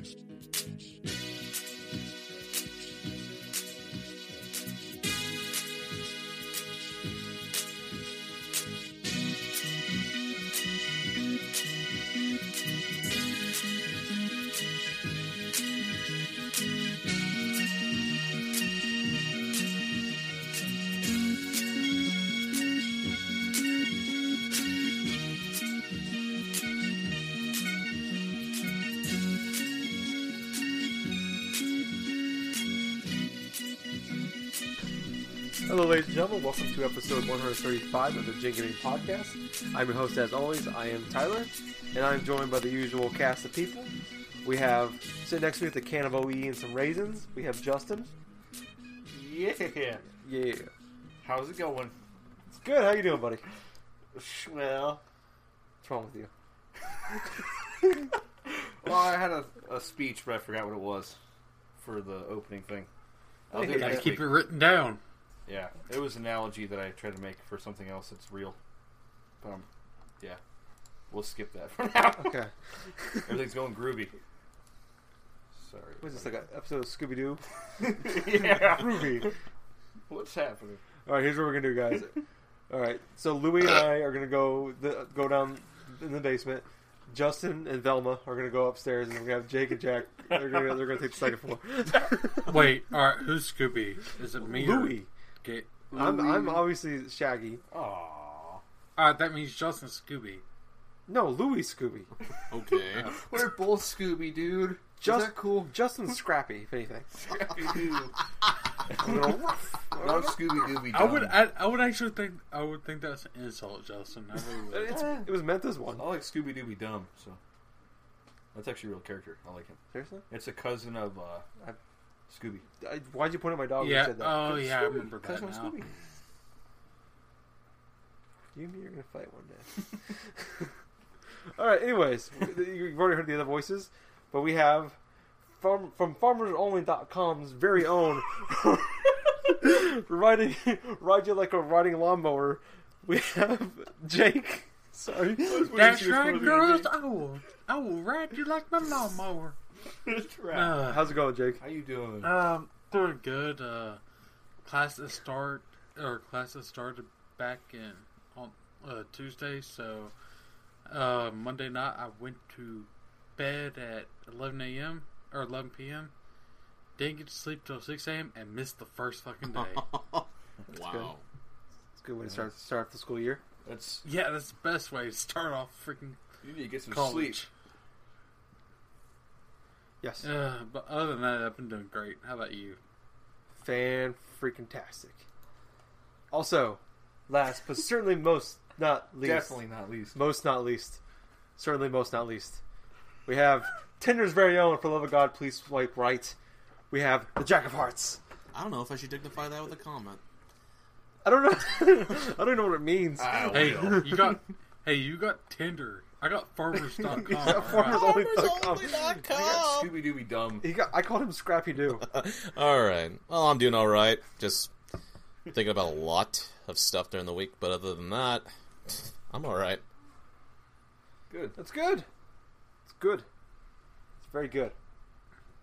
Podcast. Hello, ladies and gentlemen. Welcome to episode 135 of the Jingaming Podcast. I'm your host, as always. I am Tyler, and I'm joined by the usual cast of people. We have sitting next to me with a can of OE and some raisins. We have Justin. Yeah. Yeah, How's it going? it's good. How you doing, buddy? Well, What's wrong with you? well, I had a, a speech, but I forgot what it was for the opening thing. I'll do it Gotta keep week. it written down. Yeah, it was an analogy that I tried to make for something else that's real. But um, yeah, we'll skip that for now. Okay. Everything's going groovy. Sorry. What is this, like an episode of Scooby Doo? yeah. Groovy. What's happening? All right, here's what we're gonna do, guys. All right, so Louie and I are gonna go the, go down in the basement. Justin and Velma are gonna go upstairs, and we have Jake and Jack. They're gonna they're gonna take the second floor. Wait, alright, who's Scooby? Is it me or Louie, Okay. I'm I'm obviously Shaggy. Aww. Alright, that means Justin Scooby. No, Louie Scooby. Okay. We're both Scooby, dude. Just Is that cool? Justin's Scrappy, if anything. Scooby-Doo. A little rough. Not Scooby-Dooby. I would I, I would actually think I would think that's an insult, Justin. I really would. It's, it was meant as one. I like Scooby Dooby Dumb, so that's actually a real character. I like him. Seriously? It's a cousin of uh, I- Scooby. I, why'd you point at my dog when you Yeah, said that? oh yeah, I remember that Cousin of now. Scooby. You and me are gonna fight one day. All right. Anyways, you've already heard the other voices, but we have from from FarmersOnly.com's very own riding ride you like a riding lawnmower. We have Jake. Sorry, That's right, girls. I will I will ride you like my lawnmower. Uh, How's it going, Jake? How you doing? um, doing good. Uh, classes start or classes started back in on uh, Tuesday, so uh, Monday night I went to bed at 11 a.m. or 11 p.m. Didn't get to sleep till 6 a.m. and missed the first fucking day. wow. It's a good way to start start off the school year. That's yeah, that's the best way to start off freaking you need to get some college. sleep. Yes, Uh, but other than that, I've been doing great. How about you? fan freaking tastic. Also, last but certainly most not least, Definitely not least. most not least, certainly most not least, we have Tinder's very own. For love of God, please swipe right. We have the Jack of Hearts. I don't know if I should dignify that with a comment. I don't know. I don't know what it means. Hey, you got hey, you got Tinder. I got farmers.com. He's got alright? farmersonly.com. I got Scooby Dooby Dumb. He got. I called him Scrappy Doo. all right. Well, I'm doing all right. Just thinking about a lot of stuff during the week, but other than that, I'm all right. Good. That's good. It's good. It's very good.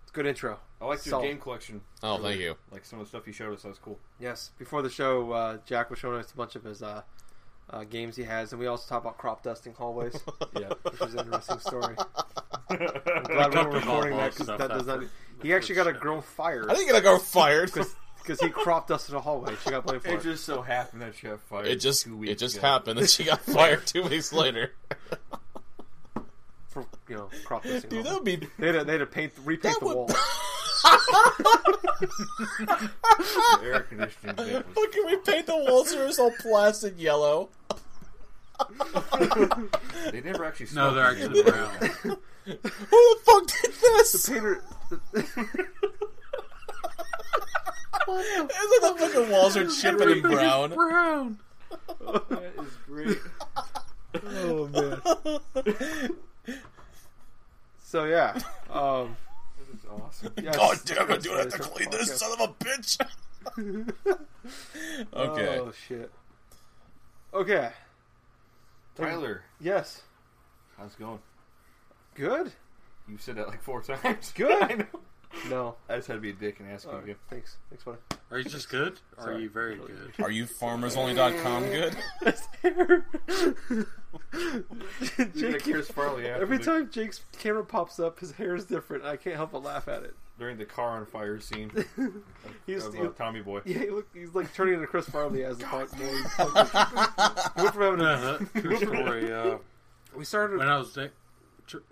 It's a good intro. I like your game collection. Oh, thank you. Like some of the stuff you showed us. That was cool. Yes. Before the show, uh, Jack was showing us a bunch of his uh, uh, games he has, and we also talk about crop dusting hallways, Yeah. which is an interesting story. I'm glad talked we're recording that because that does not. He actually got a girl fired I think I got a girl fired. because he crop dusted a hallway. She got blamed for it it. just so happened that she got fired. It just two it weeks just ago. happened that she got fired two weeks later. for you know crop dusting. Dude, that would be They had to, they had to paint repaint That the would- wall. The air conditioning bit was Fucking repaint the walls so it's all plastic yellow. They never actually. No, they're actually brown. Who the fuck did this? The Painter. It's like the fucking walls are chipping and brown. brown. That is great. oh man. So yeah. Um, That is awesome. yes, God damn it, yes, dude! I have that to is clean a this podcast. son of a bitch. okay. Oh shit. Okay. Tyler, Yes. how's it going? Good. You said that like four times. Good. I know. No. I just had to be a dick and ask you All right, again. thanks. Thanks, buddy. Are you just good? Or are Sorry. you very good? Are you farmersonly.com good? His hair. Jake, Chris Farley after every the- time Jake's camera pops up, his hair is different. I can't help but laugh at it. during the car on fire scene He's, of he, uh, Tommy Boy. yeah, he look, he's like turning into Chris Farley as the punk boy. He went from having a, Uh, true story. Uh, we started. when I was da- tr-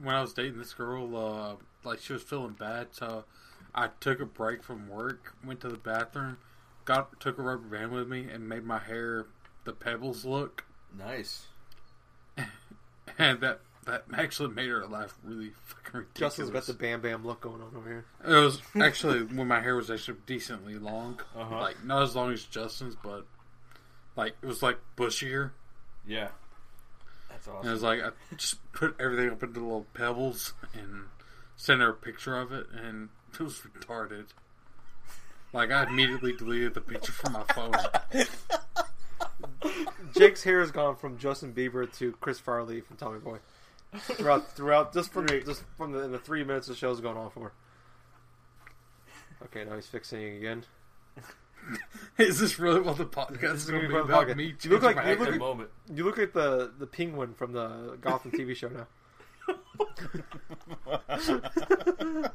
when I was dating this girl, uh, like she was feeling bad, so I took a break from work, went to the bathroom, got took a rubber band with me, and made my hair the pebbles look, Nice. and that that actually made her laugh really fucking ridiculous. Justin's got the Bam Bam look going on over here. It was actually when my hair was actually decently long, Uh-huh. like not as long as Justin's, but like it was like bushier. Yeah. That's awesome. And it was like I just put everything up into little pebbles and sent her a picture of it, and it was retarded. Like I immediately deleted the picture from my phone. Jake's hair has gone from Justin Bieber to Chris Farley from Tommy Boy. Throughout, throughout, just from just from the, the three minutes the show's going on for. Okay, now he's fixing it again. Is this really what the podcast This is is going to gonna be be about? of the Me podcast. You look like- changing you look At the moment. You look like the the penguin from the Gotham TV show now.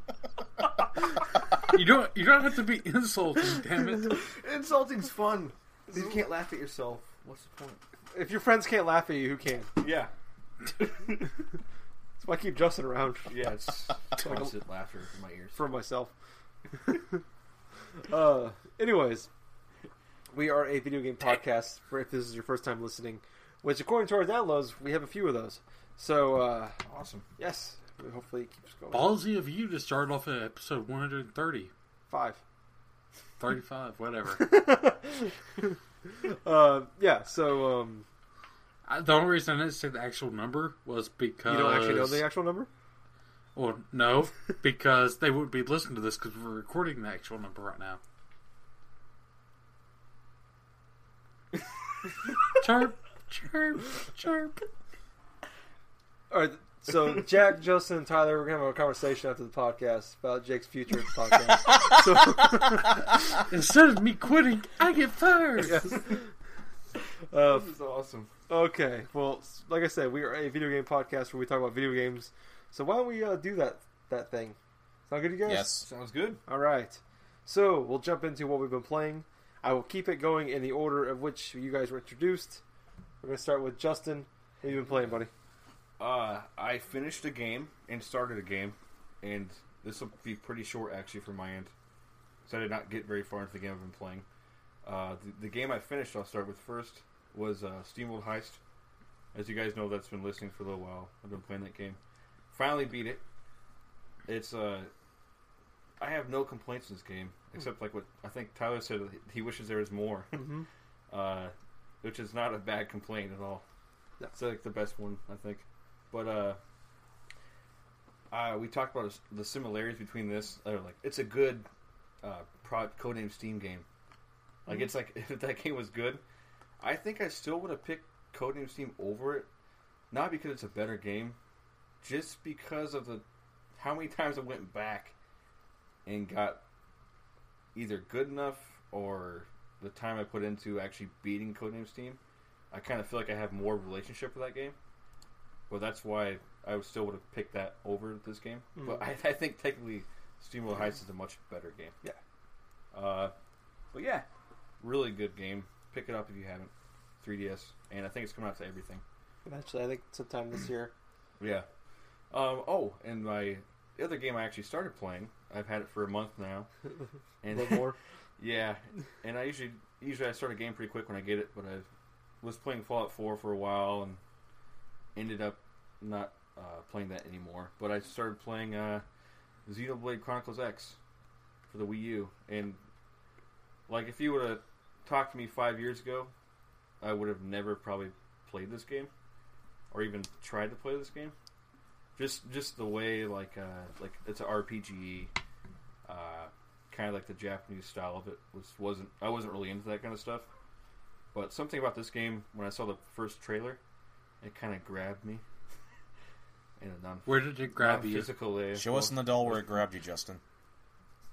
You don't. You don't have to be insulting. Damn it! Insulting's fun. You can't laugh at yourself. What's the point? If your friends can't laugh at you, who can? Yeah. That's why I keep Justin around Yeah, it's constant laughter in my ears. for myself. uh, anyways, we are a video game podcast. For if this is your first time listening, which according to our downloads, we have a few of those. So uh, Awesome. yes, hopefully it keeps going. Ballsy of you to start off at episode 130, Five. 35, whatever. uh, yeah. So um, I, the only reason I didn't say the actual number was because you don't actually know the actual number. Well, no, because they wouldn't be listening to this because we're recording the actual number right now. chirp, chirp, chirp. All right. So Jack, Justin, and Tyler, we're gonna have a conversation after the podcast about Jake's future at the podcast. so, Instead of me quitting, I get fired. yes. Uh, This is awesome. okay. Well, like I said, we are a video game podcast where we talk about video games. So why don't we uh, do that that thing? Sound good, to you guys? Yes. Sounds good. All right. So we'll jump into what we've been playing. I will keep it going in the order of which you guys were introduced. We're gonna start with Justin. What have you been playing, buddy? Uh, I finished a game and started a game, and this will be pretty short actually from my end. So I did not get very far into the game I've been playing. Uh, the, the game I finished, I'll start with first, was uh, Steamworld Heist. As you guys know, that's been listening for a little while. I've been playing that game. Finally beat it. It's uh, I have no complaints in this game except like what I think Tyler said. He wishes there was more, Mm-hmm. uh, which is not a bad complaint at all. No. It's like the best one I think. But uh, uh, we talked about the similarities between this. Or like, it's a good uh, prod codename Steam game. Like, Mhm. it's like if that game was good, I think I still would have picked codename Steam over it. Not because it's a better game, just because of the how many times I went back and got either good enough or the time I put into actually beating Codename Steam. I kind of feel like I have more relationship with that game. But that's why I would still would have picked that over this game. But I, I think technically Steamworld Heist is a much better game. Yeah. Uh, but yeah, really good game. Pick it up if you haven't. 3DS, and I think it's coming out to everything. Eventually, I think sometime this year. Yeah. Um, oh, and my the other game I actually started playing. I've had it for a month now. And little more. yeah, and I usually usually I start a game pretty quick when I get it, but I was playing Fallout 4 for a while and ended up not uh, playing that anymore. But I started playing uh, Xenoblade Chronicles X for the Wii U, and like if you would have talked to me five years ago, I would have never probably played this game or even tried to play this game. Just just the way like uh, like it's an RPG. Uh, kind of like the Japanese style of it was wasn't I wasn't really into that kind of stuff. But something about this game when I saw the first trailer, it kind of grabbed me. in a non Where did it grab you? physical way. Show us in the doll where it grabbed you, Justin.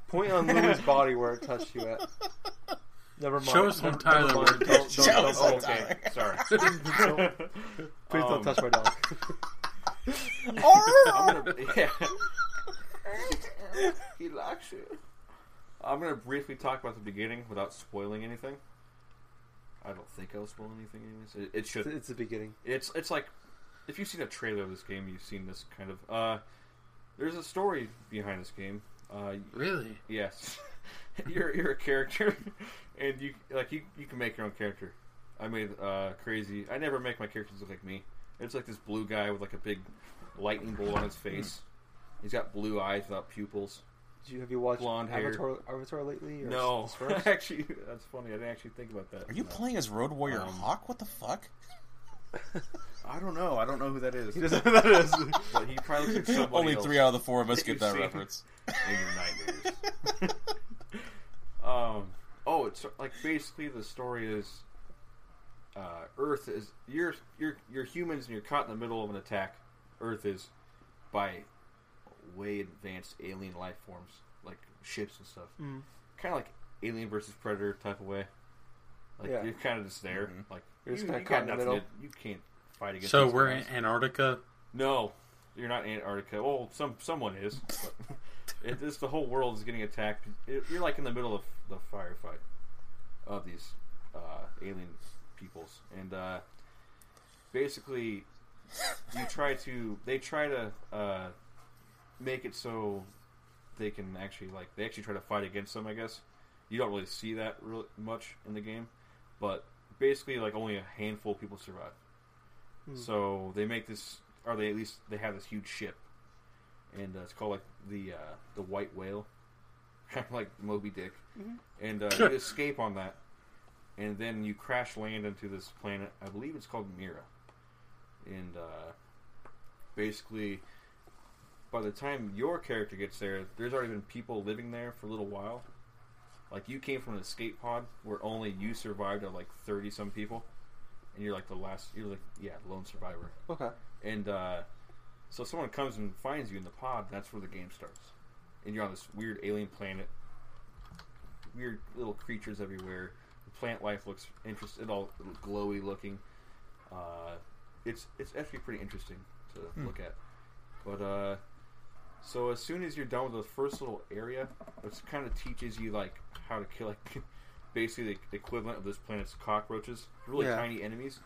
Point on Lou's body where it touched you at. Never mind. Show us on Never Tyler where it Don't- touched don't- you. don't- Show us Oh, on don't- okay. Sorry. Please don't Um, touch my dog. I'm gonna, yeah. he likes you. I'm gonna briefly talk about the beginning without spoiling anything. I don't think I'll spoil anything. Anyways, it, it It's, should. it's the beginning. It's it's like if you've seen a trailer of this game, you've seen this kind of. Uh, there's a story behind this game. Uh, Really? yes, you're you're a character, and you like you you can make your own character. I made uh, crazy. I never make my characters look like me. It's like this blue guy with like a big lightning bolt on his face. He's got blue eyes without pupils. Did you have you watched Blonde hair. Avatar, Avatar lately? Or No, s- first? actually, that's funny. I didn't actually think about that. Are you No. playing as Road Warrior Um, Hawk? What the fuck? I don't know. I don't know who that is. He doesn't know who that is. But he probably looks like somebody Only else. three out of the four of us that get you've that seen. reference. in your nightmares. um. Oh, it's like basically the story is. Uh, Earth is you're you're you're humans and you're caught in the middle of an attack. Earth is by way advanced alien life forms like ships and stuff. Mm. Kind of like Alien versus Predator type of way. Like Yeah. you're kind of just there. Mhm. Like You're just kinda you caught got in the nothing. middle. To, you can't fight against. So we're guys. in Antarctica. No, you're not Antarctica. Well, some someone is. But it, it's the whole world is getting attacked. It, you're like in the middle of the firefight of these uh, alien peoples, and uh, basically, you try to. They try to uh, make it so they can actually like they actually try to fight against them. I guess you don't really see that really much in the game, but basically, like only a handful of people survive. Hmm. So they make this, or they at least they have this huge ship, and uh, it's called like the uh, the White Whale, kind of like Moby Dick, Mhm. and uh, you escape on that, and then you crash land into this planet. I believe it's called Mira, and uh, basically, by the time your character gets there, there's already been people living there for a little while. Like you came from an escape pod where only you survived of like thirty some people, and you're like the last. You're like yeah, lone survivor. Okay. And uh, so someone comes and finds you in the pod. That's where the game starts. And you're on this weird alien planet. Weird little creatures everywhere. Plant life looks interesting. All glowy looking. Uh, it's it's actually pretty interesting to Hmm. look at. But uh, so as soon as you're done with the first little area, which kind of teaches you like how to kill like basically the equivalent of this planet's cockroaches, really Yeah. tiny enemies.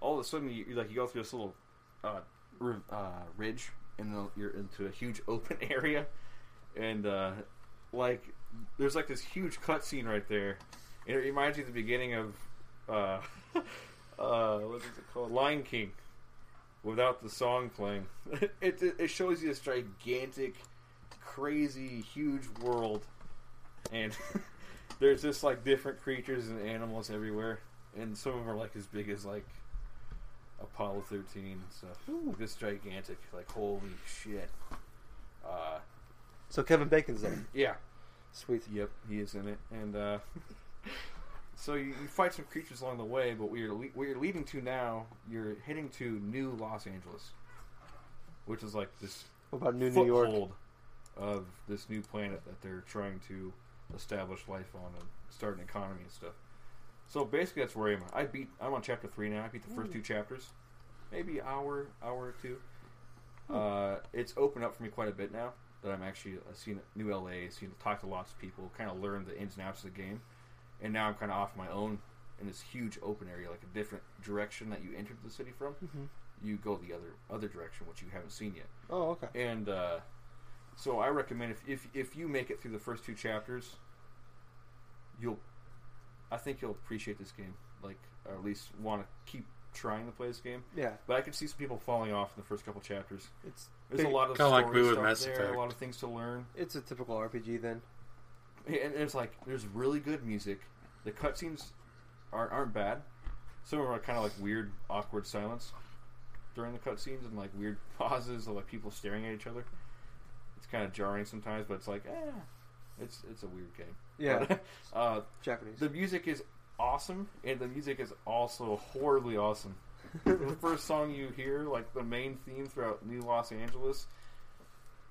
All of a sudden, you, you like you go through this little uh, uh, ridge, and then you're into a huge open area, and uh, like there's like this huge cutscene right there, it reminds you of the beginning of uh, uh, what is it called, Lion King, without the song playing. it, it it shows you this gigantic, crazy, huge world, and there's just like different creatures and animals everywhere, and some of them are like as big as like Apollo 13 and stuff. Like this gigantic, like holy shit. Uh, So Kevin Bacon's there. yeah. Sweet. Yep, he is in it, and uh, so you, you fight some creatures along the way. But where you're, le- where you're leading to now, you're heading to New Los Angeles, which is like this What about New New York? of this new planet that they're trying to establish life on and start an economy and stuff. So basically, that's where I am. I beat. I'm on chapter three now. I beat the first two chapters, maybe hour, hour or two. Uh, it's opened up for me quite a bit now that I'm actually I've seen new LA, seen talked to lots of people, kind of learned the ins and outs of the game, and now I'm kind of off my own in this huge open area, like a different direction that you entered the city from. Mhm. You go the other other direction, which you haven't seen yet. Oh, okay. And uh, so I recommend if, if if you make it through the first two chapters, you'll I think you'll appreciate this game, like or at least want to keep trying to play this game. Yeah, But I can see some people falling off in the first couple chapters. it's There's big- a lot of Kinda like we with stuff Mass there, Effect. a lot of things to learn, It's a typical RPG then. And it's like there's really good music. The cutscenes aren't aren't bad. Some of them are kind of like weird, awkward silence during the cutscenes, and like weird pauses of like people staring at each other. It's kind of jarring sometimes, but it's like, eh, it's it's a weird game. Yeah, But, uh, Japanese. the music is awesome, and the music is also horribly awesome. the first song you hear, like the main theme throughout New Los Angeles,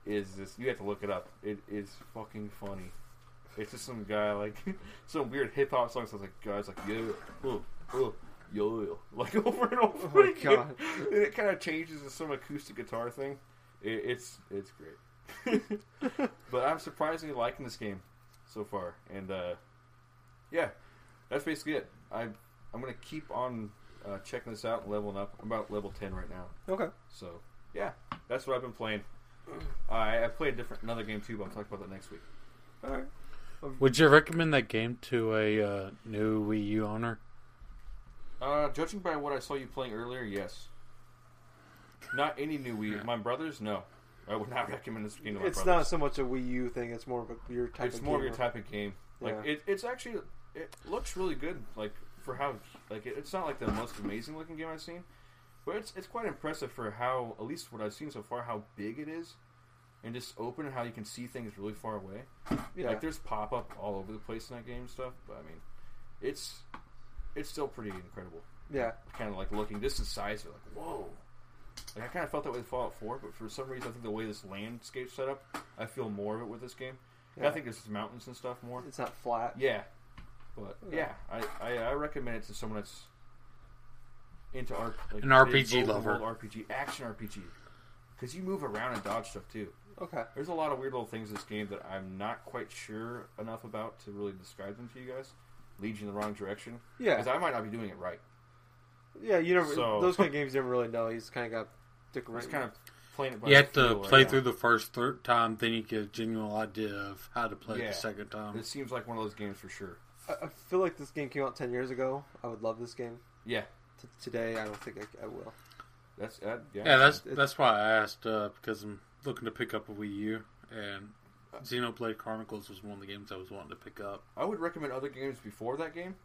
is this. You have to look it up. It is fucking funny. It's just some guy like some weird hip hop song. Sounds like guys like oh, oh, yo, yo, like over and over Oh my again. God. And it kind of changes to some acoustic guitar thing. It, it's it's great. but I'm surprisingly liking this game so far, and uh, yeah, that's basically it. I I'm gonna keep on uh, checking this out and leveling up. I'm about level ten right now, Okay. so yeah, that's what I've been playing. I I played a different another game too, but I'll talk about that next week. All right. Would you recommend that game to a uh, new Wii U owner? Uh, judging by what I saw you playing earlier, yes. Not any new Wii. My brothers, no. I would not recommend this game to my It's brothers. not so much a Wii U thing. It's more of a, your type. it's of more of your type of game. Like Yeah. it, it's actually it looks really good. Like for how like it, it's not like the most amazing looking game I've seen, but it's it's quite impressive for how at least what I've seen so far how big it is, and just open and how you can see things really far away. Yeah. Like there's pop up all over the place in that game and stuff. But I mean, it's it's still pretty incredible. yeah. Kind of like looking just the size of it, like whoa. Like I kind of felt that way with Fallout 4, but for some reason I think the way this landscape set up, I feel more of it with this game. Yeah. I think it's mountains and stuff more. It's not flat. Yeah, but yeah, I, I, I recommend it to someone that's into art, like An RPG open lover. RPG, action RPG, because you move around and dodge stuff too. Okay. There's a lot of weird little things in this game that I'm not quite sure enough about to really describe them to you guys. Lead you in the wrong direction Yeah. because I might not be doing it right. Yeah. You never. So- those kind of games you never really know. He's kind of got dick around. just kind of playing it. By You have to feel play right through now. the first third time, then you get a genuine idea of how to play it Yeah. the second time. It seems like one of those games for sure. I, I feel like this game came out ten years ago. I would love this game. Yeah, T- today, I don't think I, I will. that's uh, yeah. Yeah, that's It's- that's why I asked uh, because I'm looking to pick up a Wii U, and Xenoblade Chronicles was one of the games I was wanting to pick up. I would recommend other games before that game,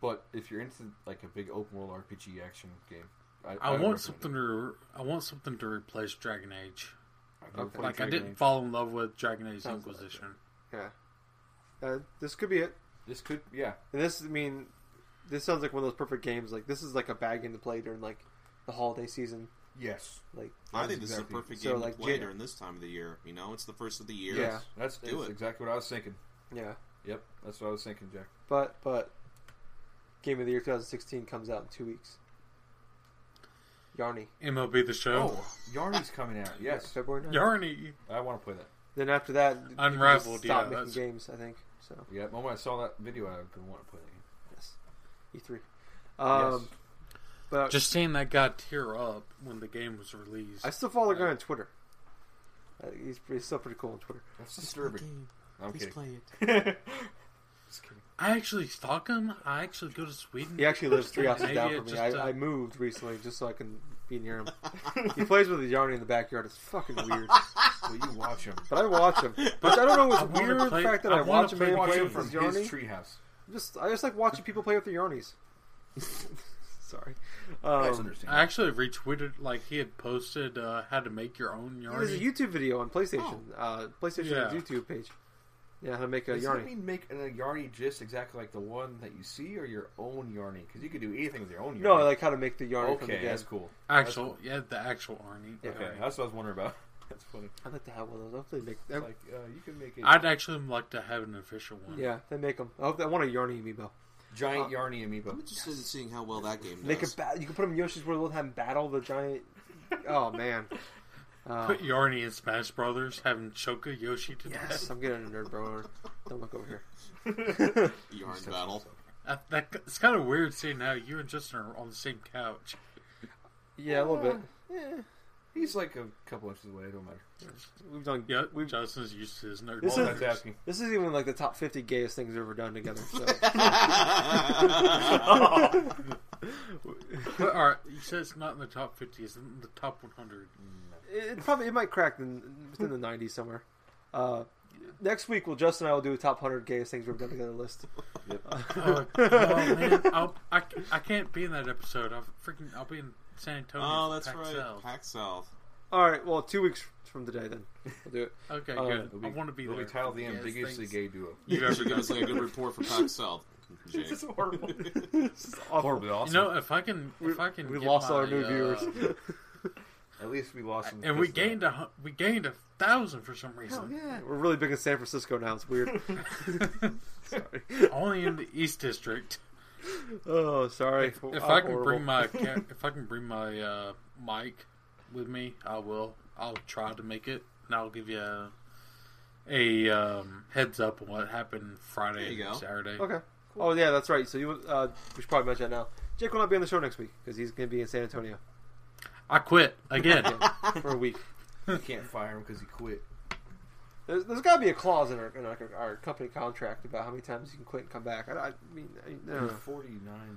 but if you're into like a big open world RPG action game, I, I, would want something it. to I want something to replace Dragon Age. I've never Okay. played Like I didn't Age. fall in love with Dragon Age Sounds like Inquisition. Yeah. Uh, this could be it. This could, yeah, And this, I mean, this sounds like one of those perfect games. Like this is like a bad game to play during like the holiday season. Yes, Like I That's think this exactly- is a perfect so, game like, to play Jan- during this time of the year. You know, it's the first of the year. Yeah. yes, that's, Do that's it. exactly what I was thinking. yeah, Yep, that's what I was thinking, Jack. but but game of the year 2016 comes out in two weeks. Yarny. MLB the Show. Oh, Yarny's coming out. Yes, February 9th. Yarny. I want to play that. Then after that, you can Unraveled, stop yeah, making that's- games. I think so. Yeah, the moment I saw that video, I've been wanting to play that game. Yes, E3. Um, yes. But Just seeing that guy tear up when the game was released. I still follow the guy on Twitter. Uh, he's, he's still pretty cool on Twitter. That's It's my disturbing. game. No, I'm Please kidding. play it. Just kidding. I actually stalk him. I actually go to Sweden. He actually lives three houses Maybe down it from me. just, I, uh, I moved recently just so I can be near him. he plays with his Yarny in the backyard. It's fucking weird. Well, you watch him. But I watch him. But I don't know what's wanna weird. play- the fact that I I, wanna watch him play- and Watch play him with from his his Yarny. treehouse. Just I just like watching people play with their Yarnies. Sorry. Um. I actually retweeted like he had posted uh, how to make your own yarn. there's a YouTube video on PlayStation. Uh, PlayStation's Yeah. YouTube page. Yeah, how to make a Does that Yarny. mean make a Yarny just exactly like the one that you see, or your own Yarny? Because you could do anything with your own Yarny. No, like how to make the Yarny from the okay, game. that's cool. Actual, yeah, the actual Arnie. Yeah. Okay, that's what I was wondering about. That's funny. I'd like to have one of those. Hopefully, make It's like uh, you can make a I'd actually like to have an official one. yeah, they make them. I, hope, I want a Yarny amiibo. Giant uh, Yarny amiibo. I'm interested in seeing how well that game does. Make a bat. You can put them in Yoshi's World. Have them battle the giant. Oh man. Uh, Put Yarny in Smash Brothers, having Choka Yoshi to yes, death. I'm getting a nerd bro. Don't look over here. Yarn battle. That, that, it's kind of weird seeing how you and Justin are on the same couch. Yeah, a little bit. Yeah, he's like a couple inches away. It don't matter. We've done. Yeah, We've, Justin's used to his nerd. This is- Multitasking. this is even like the top 50 gayest things we've ever done together. So. But, all right, you said it's not in the top 50. It's in the top 100. it probably it might crack in, within the 90s somewhere. Uh, next week, we'll Justin and I will do a top 100 gayest things we've done together list. oh, oh, man, I'll, I, I can't be in that episode. I'll freaking I'll be in San Antonio. oh, that's PAX right. South. PAX South. All right, well, two weeks from today, then we'll do it. Okay, Um, good. It'll I want to be we'll there. be titled "The Yes, Ambiguously thanks. Gay Duo." You guys are should give go us like a good report for PAX South. Jake. This is horrible. this is awful. Horribly awesome. You know, if I can, We, if I can, we get lost all my, our new uh, viewers. At least we lost some. and we Chris, though. gained a we gained a thousand for some Hell reason. yeah, we're really big in San Francisco now. It's weird. sorry. Only in the East District. Oh, sorry. If, if I'm can horrible. bring my if I can bring my uh, mic with me, I will. I'll try to make it, and I'll give you a, a um, heads up on what happened Friday and go. Saturday. Okay. Oh yeah, that's right. So you, uh, we should probably mention that now. Jake will not be on the show next week because he's going to be in San Antonio I quit again. for a week. You can't fire him because he quit. There's, there's got to be a clause in our, in our, our company contract about how many times you can quit and come back. I, I mean, I, I. Forty nine.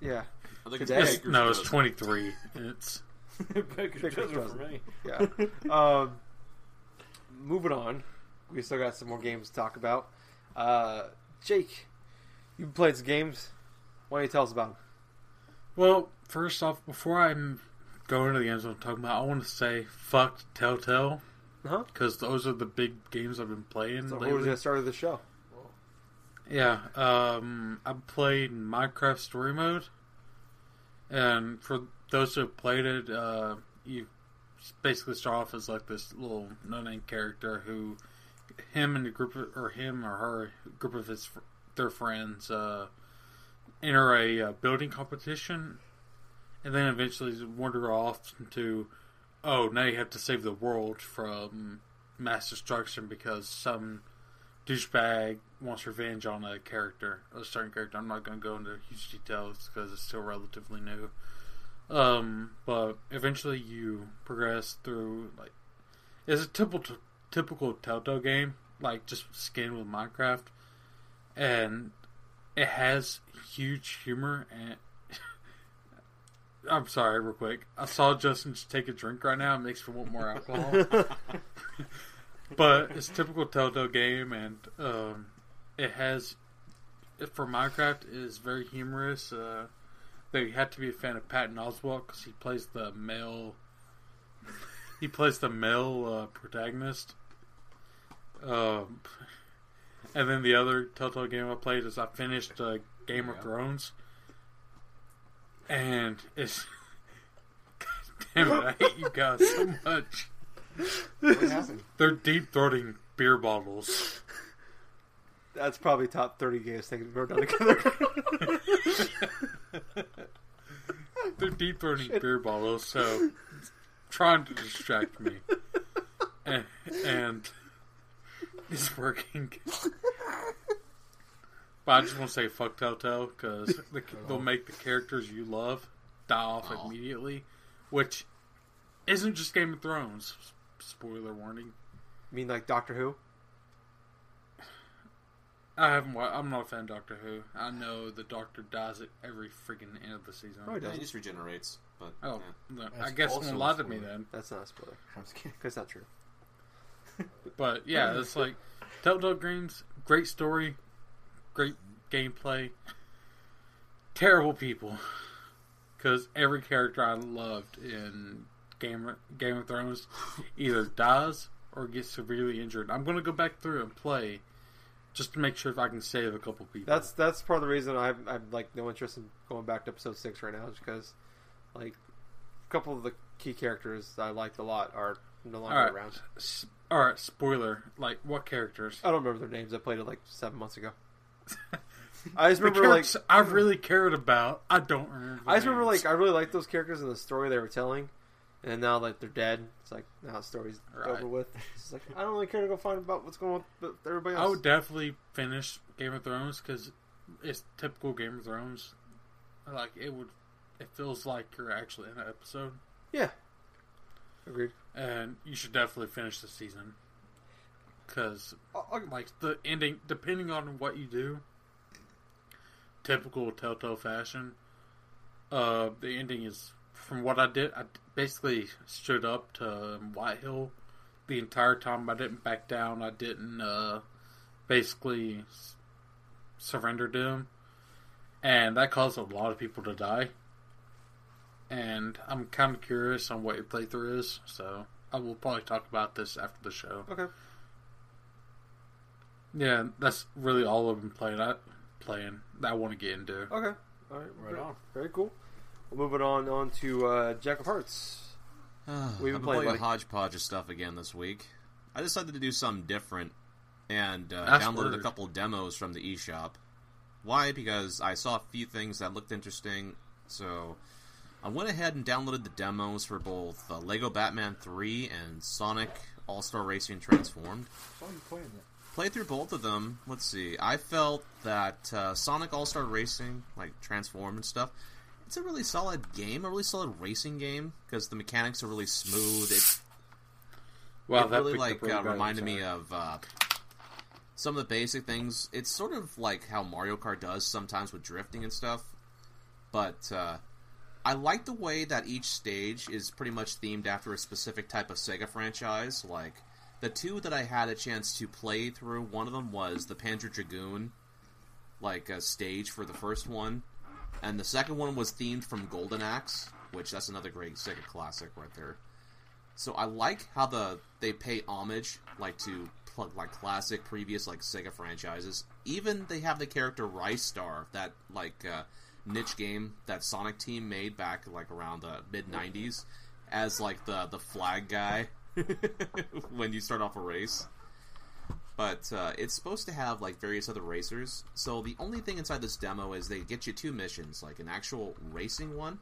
yeah, I think it's Today? It's- Baker's no, it's dozen. twenty three. It's Baker's dozen for me. yeah. um, moving on, we still got some more games to talk about. Uh, Jake, you've played some games. Why don't you tell us about them? well. First off, before I go into the games I'm talking about, I want to say fuck Telltale Huh? because those are the big games I've been playing So who lately. was the start of the show? Yeah, um, I played Minecraft Story Mode, and for those who have played it, uh, you basically start off as like this little no-name character who, him and a group of, or him or her group of his their friends uh, enter a uh, building competition, and then eventually wander off into, oh, now you have to save the world from mass destruction because some douchebag wants revenge on a character, a certain character. I'm not going to go into huge details because it's still relatively new. Um, but eventually you progress through like it's a typical typical Telltale game, like just skin with Minecraft, and it has huge humor and. I'm sorry, real quick. I saw Justin just take a drink right now. It makes me want more alcohol but it's a typical Telltale game, and um, it has for Minecraft it is very humorous. Uh, they had to be a fan of Patton Oswalt because he plays the male. He plays the male uh, protagonist. Um, and then the other Telltale game I played is I finished uh, Game of Thrones, and it's. God damn it! I hate you guys so much. What happened? They're deep throating beer bottles. That's probably top 30 gayest things we've ever done together. They're deep throating beer bottles, so trying to distract me. And, and it's working. But I just want to say fuck Telltale because the, they'll make the characters you love die off Aw. immediately, which isn't just Game of Thrones. Spoiler warning. You mean like Doctor Who? I haven't. wa- I'm not a fan of Doctor Who. I know the Doctor dies at every freaking end of the season. Oh, he Yeah, does. he just regenerates. But Oh, yeah. no, I That's guess also won't lie to a me spoiler. then. That's not a spoiler. I'm just kidding. Because not true. But yeah, it's like Telltale Games, great story, great gameplay, terrible people. Because every character I loved in Game Game of Thrones either dies or gets severely injured. I'm going to go back through and play just to make sure if I can save a couple people. That's that's part of the reason I have, I have like no interest in going back to episode six right now, is because like a couple of the key characters I liked a lot are no longer All right. around. S- all right. Spoiler. Like what characters? I don't remember their names. I played it like seven months ago. I just remember like I really cared about. I don't remember. I just remember names. like I really liked those characters and the story they were telling, and now like they're dead. It's like now the story's Right. over with. It's like I don't really care to go find about what's going on with everybody else. I would definitely finish Game of Thrones because it's typical Game of Thrones. Like it would, it feels like you're actually in an episode, yeah, agreed. and you should definitely finish the season because like the ending, depending on what you do, typical Telltale fashion. Uh, the ending is from what I did. I basically stood up to Whitehill the entire time. I didn't back down. I didn't uh, basically surrender to him, and that caused a lot of people to die. And I'm kind of curious on what your playthrough is, so I will probably talk about this after the show. okay. Yeah, that's really all I've been playing. I playing that I want to get into. Okay. All right. Right very, on. Very cool. Well, moving on on to uh, Jack of Hearts. We've been been playing, playing a buddy. hodgepodge of stuff again this week. I decided to do something different and uh, That's downloaded a couple demos from the eShop. Why? Because I saw a few things that looked interesting, so I went ahead and downloaded the demos for both uh, Lego Batman 3 and Sonic All Star Racing Transformed. Saw you playing that. Played through both of them. Let's see. I felt that uh, Sonic All Star Racing, like Transform and stuff, it's a really solid game, a really solid racing game because the mechanics are really smooth. It Wow, it that really like uh, reminded me of uh, some of the basic things. It's sort of like how Mario Kart does sometimes with drifting and stuff. But uh, I like the way that each stage is pretty much themed after a specific type of Sega franchise. Like the two that I had a chance to play through, one of them was the Panzer Dragoon, like a stage for the first one, and the second one was themed from Golden Axe, which that's another great Sega classic right there. So I like how the they pay homage like to like classic previous like Sega franchises. Even they have the character Ristar, that like uh, niche game that Sonic Team made back like around the mid '90s, as like the the flag guy when you start off a race. But uh, it's supposed to have like various other racers. So the only thing inside this demo is they get you two missions, like an actual racing one,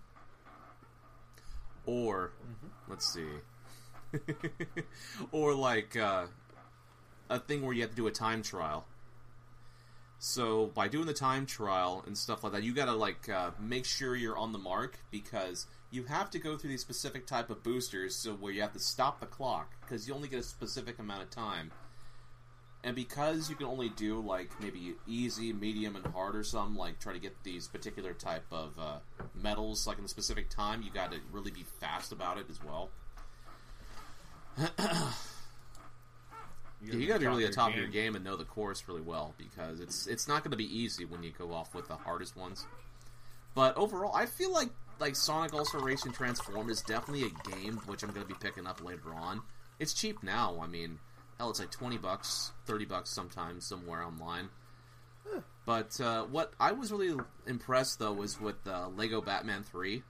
or let's see, or like uh, a thing where you have to do a time trial. So by doing the time trial and stuff like that, you gotta like uh, make sure you're on the mark because you have to go through these specific type of boosters, so where you have to stop the clock because you only get a specific amount of time. And because you can only do like maybe easy, medium, and hard or something, like try to get these particular type of uh, medals like in a specific time, you got to really be fast about it as well. Yeah, you got to be really at the top of your game and know the course really well because it's it's not going to be easy when you go off with the hardest ones. But overall, I feel like like Sonic All Racing Transform is definitely a game which I'm going to be picking up later on. It's cheap now. I mean, hell, it's like twenty bucks, thirty bucks sometimes somewhere online. But uh, what I was really impressed though was with uh, Lego Batman Three.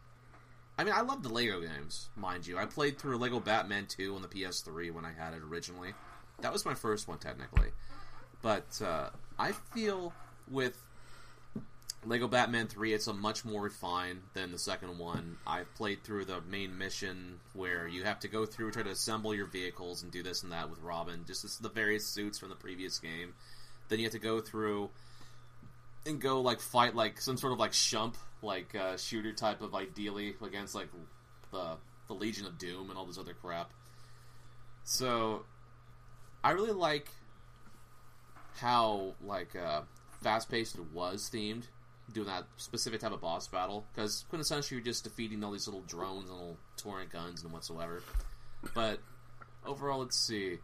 I mean, I love the Lego games, mind you. I played through Lego Batman 2 on the PS3 when I had it originally. That was my first one, technically. But uh, I feel with Lego Batman 3, it's a much more refined than the second one. I've played through the main mission where you have to go through, try to assemble your vehicles and do this and that with Robin, just the various suits from the previous game. Then you have to go through and go like fight like some sort of like shmup like uh, shooter type of ideally against like the the Legion of Doom and all this other crap. So I really like how like uh, fast paced it was themed, doing that specific type of boss battle because quintessentially you're just defeating all these little drones and little torrent guns and whatsoever. But overall, let's see.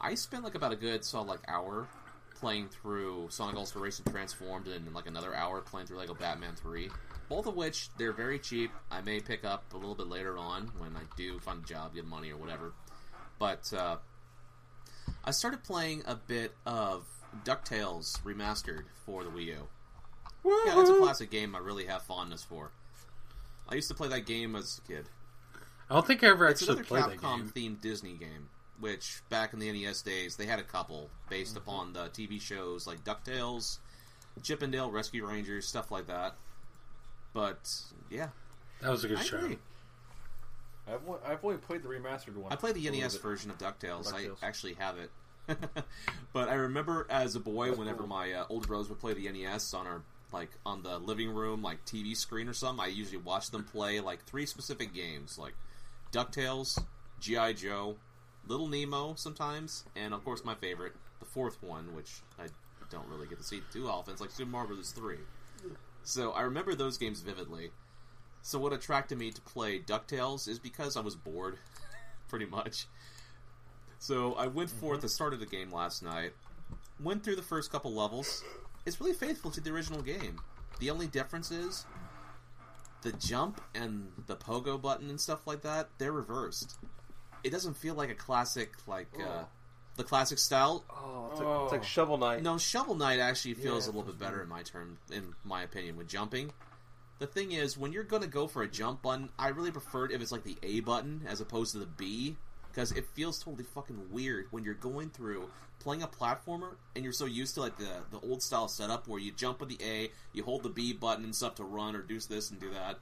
I spent like about a good solid like hour playing through Sonic All Star Racing Transformed and like another hour playing through Lego Batman 3. Both of which they're very cheap. I may pick up a little bit later on when I do find a job, get money or whatever. But uh, I started playing a bit of DuckTales Remastered for the Wii U. Yeah, it's a classic game I really have fondness for. I used to play that game as a kid. I don't think I ever It's actually played that Capcom game. themed Disney game, which back in the NES days they had a couple based Mm-hmm. upon the TV shows like DuckTales, Chip and Dale Rescue Rangers, stuff like that. But yeah, That was a good I show. agree. I've, only, I've only played the remastered one. I played the NES version of DuckTales. DuckTales. I actually have it. but I remember as a boy, That's whenever cool. my uh, older brothers would play the NES on our like on the living room like TV screen or something, I usually watched them play like three specific games, like DuckTales, GI Joe, Little Nemo sometimes, and of course my favorite, the fourth one, which I don't really get to see too often. It's like Super Mario. Three. So I remember those games vividly. So what attracted me to play DuckTales is because I was bored, pretty much. So I went for it the start of the game last night. Went through the first couple levels. It's really faithful to the original game. The only difference is the jump and the pogo button and stuff like that, they're reversed. It doesn't feel like a classic like uh, Oh. the classic style. Oh, It's like, it's like Shovel Knight. No, Shovel Knight actually feels Yeah, a little bit better in my term, in my opinion, with jumping. The thing is, when you're going to go for a jump button, I really prefer it if it's like the A button as opposed to the B, because it feels totally fucking weird when you're going through playing a platformer and you're so used to like the the old style setup where you jump with the A, you hold the B button and stuff to run or do this and do that.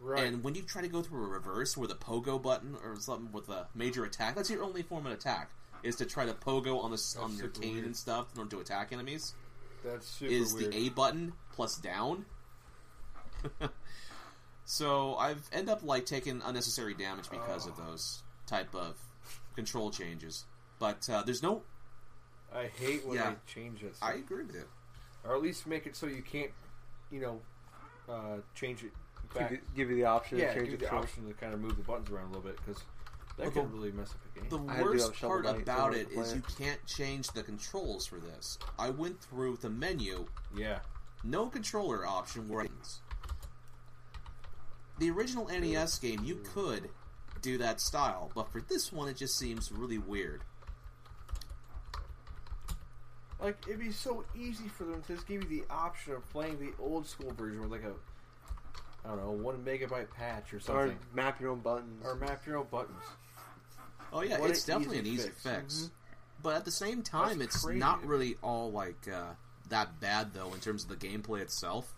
Right. And when you try to go through a reverse where the pogo button or something with a major attack, that's your only form of attack is to try to pogo on the on your cane weird. and stuff in order to attack enemies. That's super is weird. the A button plus down. so I've end up like taking unnecessary damage because of those type of control changes. But uh, there's no. I hate when Yeah. they change that. Stuff. I agree with you. or at least make it so you can't, you know, uh, change it Give you, give you the option yeah, to change give the the option to kind of move the buttons around a little bit because that Well, can the- really mess up a game. The I had to do it worst part about it is it could play is it. you can't change the controls for this. I went through the menu, yeah, no controller option where the original NES game you could do that style, but for this one it just seems really weird. like it'd be so easy for them to just give you the option of playing the old school version with like a, I don't know, one megabyte patch or something, Or map your own buttons. or, map your own buttons. Oh yeah, What it's definitely easy an easy fix. fix. But at the same time, That's it's crazy not really all like uh, that bad though in terms of the gameplay itself.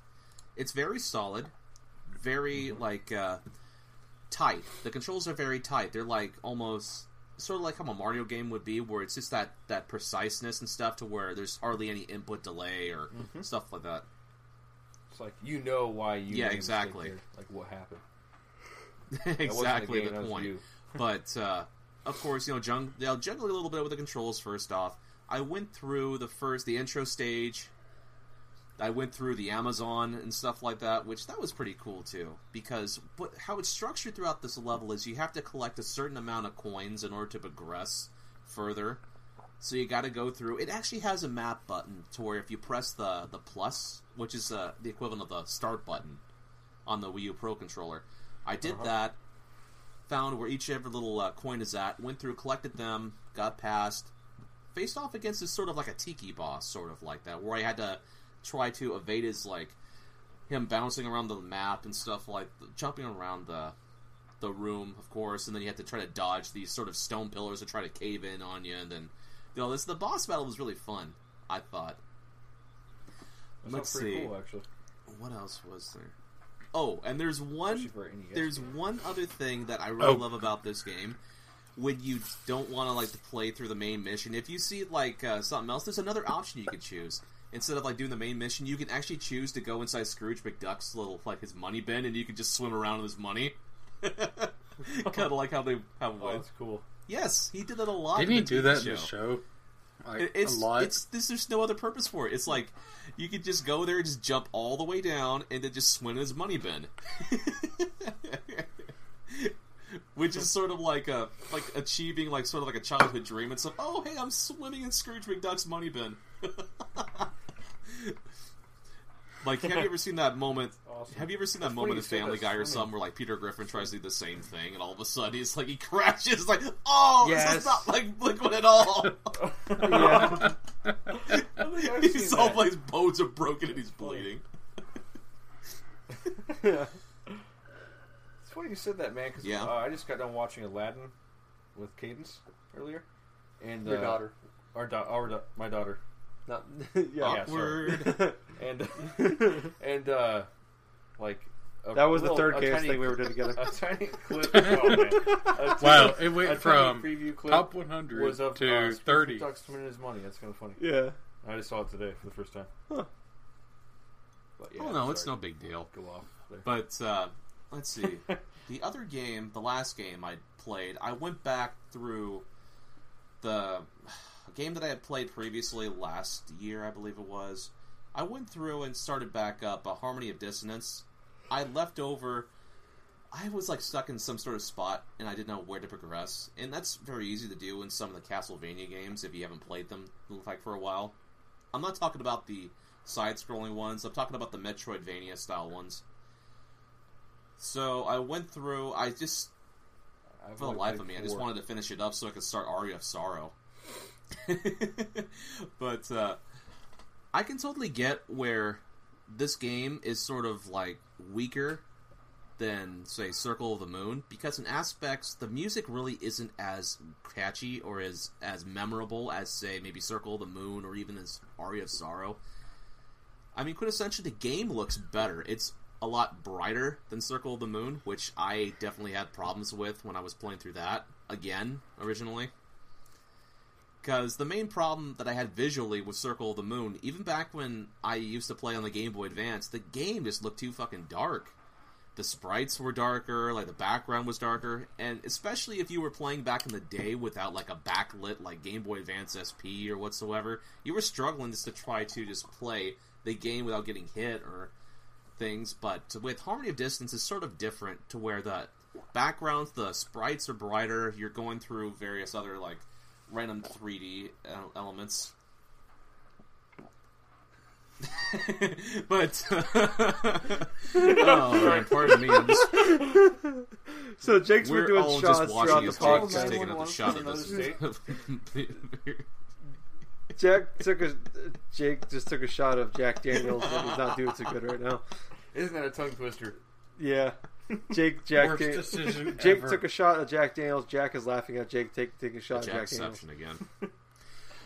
It's very solid, very Mm-hmm. like uh, tight. The controls are very tight. They're like almost sort of like how a Mario game would be, where it's just that that preciseness and stuff to where there's hardly any input delay or Mm-hmm. stuff like that. It's like you know why you. Yeah, made a mistake exactly. Like what happened. Exactly game, the point. but uh, of course, you know, jung- they'll juggle a little bit with the controls. First off, I went through the first the intro stage. I went through the Amazon and stuff like that, which that was pretty cool too. Because what how it's structured throughout this level is you have to collect a certain amount of coins in order to progress further. So you got to go through. It actually has a map button to where if you press the the plus, which is uh, the equivalent of the start button on the Wii U Pro controller, I did Uh-huh. that. Found where each every little uh, coin is at. Went through, collected them, got past, faced off against this sort of like a tiki boss, sort of like that, where I had to try to evade his like him bouncing around the map and stuff like jumping around the the room, of course, and then you have to try to dodge these sort of stone pillars to try to cave in on you, and then you know this the boss battle was really fun. I thought. That Let's pretty see. cool actually. What else was there? Oh, and there's one Especially for an NES there's game. one other thing that I really Oh. love about this game. When you don't want to like to play through the main mission, if you see like uh, something else, there's another option you can choose. Instead of like doing the main mission, you can actually choose to go inside Scrooge McDuck's little like his money bin, and you can just swim around with his money. kind of like how they have Oh, with. that's cool. Yes, he did that a lot. Didn't he do TV that in the show? Like It's a lot. it's this. There's no other purpose for it. It's like you could just go there, and just jump all the way down, and then just swim in his money bin. Which is sort of like a like achieving like sort of like a childhood dream. It's like, oh hey, I'm swimming in Scrooge McDuck's money bin. like, have you ever seen that moment? Awesome. Have you ever seen that That's moment in Family that Guy or swimming. something where like Peter Griffin tries to do the same thing, and all of a sudden he's like he crashes, like, oh, this is not like Liquid at all. yeah. I think I've He's all that. like his bones are broken and he's bleeding. yeah. It's funny you said that, man. Because Yeah. uh, I just got done watching Aladdin with Cadence earlier, and Your uh, daughter. our, da- our da- my daughter, Not, Yeah, yeah. Awkward. and and uh, like a that was the third a chaos thing we ever did together. A tiny clip. Oh, man. A wow, it went tiny from preview clip top 100 was of to uh, 30. Ducks winning his money. That's kind of funny. yeah. I just saw it today for the first time. Huh. But, yeah, oh no, it's no big deal. Go off. There. But uh, let's see. The other game, the last game I played, I went back through the game that I had played previously last year, I believe it was. I went through and started back up a Harmony of Dissonance. I left over. I was like stuck in some sort of spot and I didn't know where to progress, and that's very easy to do in some of the Castlevania games if you haven't played them like for a while. I'm not talking about the side-scrolling ones. I'm talking about the Metroidvania style ones. So I went through. I just I've for the life of me, I just wanted to finish it up so I could start Aria of Sorrow. but uh, I can totally get where this game is sort of like weaker than say Circle of the Moon because in aspects the music really isn't as catchy or as as memorable as say maybe Circle of the Moon or even as Aria of Sorrow. I mean, quintessentially, the game looks better. It's a lot brighter than Circle of the Moon, which I definitely had problems with when I was playing through that again originally. Because the main problem that I had visually with Circle of the Moon, even back when I used to play on the Game Boy Advance, the game just looked too fucking dark. The sprites were darker, like the background was darker, and especially if you were playing back in the day without like a backlit like Game Boy Advance SP or whatsoever, you were struggling just to try to just play the game without getting hit or things. But with Harmony of Dissonance, is sort of different to where the backgrounds, the sprites are brighter. You're going through various other like random 3D elements. but oh man, pardon me. I'm just, So Jake's been we're doing all shots just throughout watching the as Jake is podcast. taking another shot of Another this. Jack took a Jake just took a shot of Jack Daniels and he's not doing too good right now. Isn't that a tongue twister? Yeah, Jake Jack Worst Dan- decision Jake ever. took a shot at Jack Daniels. Jack is laughing at Jake take taking a shot at Jack Daniels. Jackception again.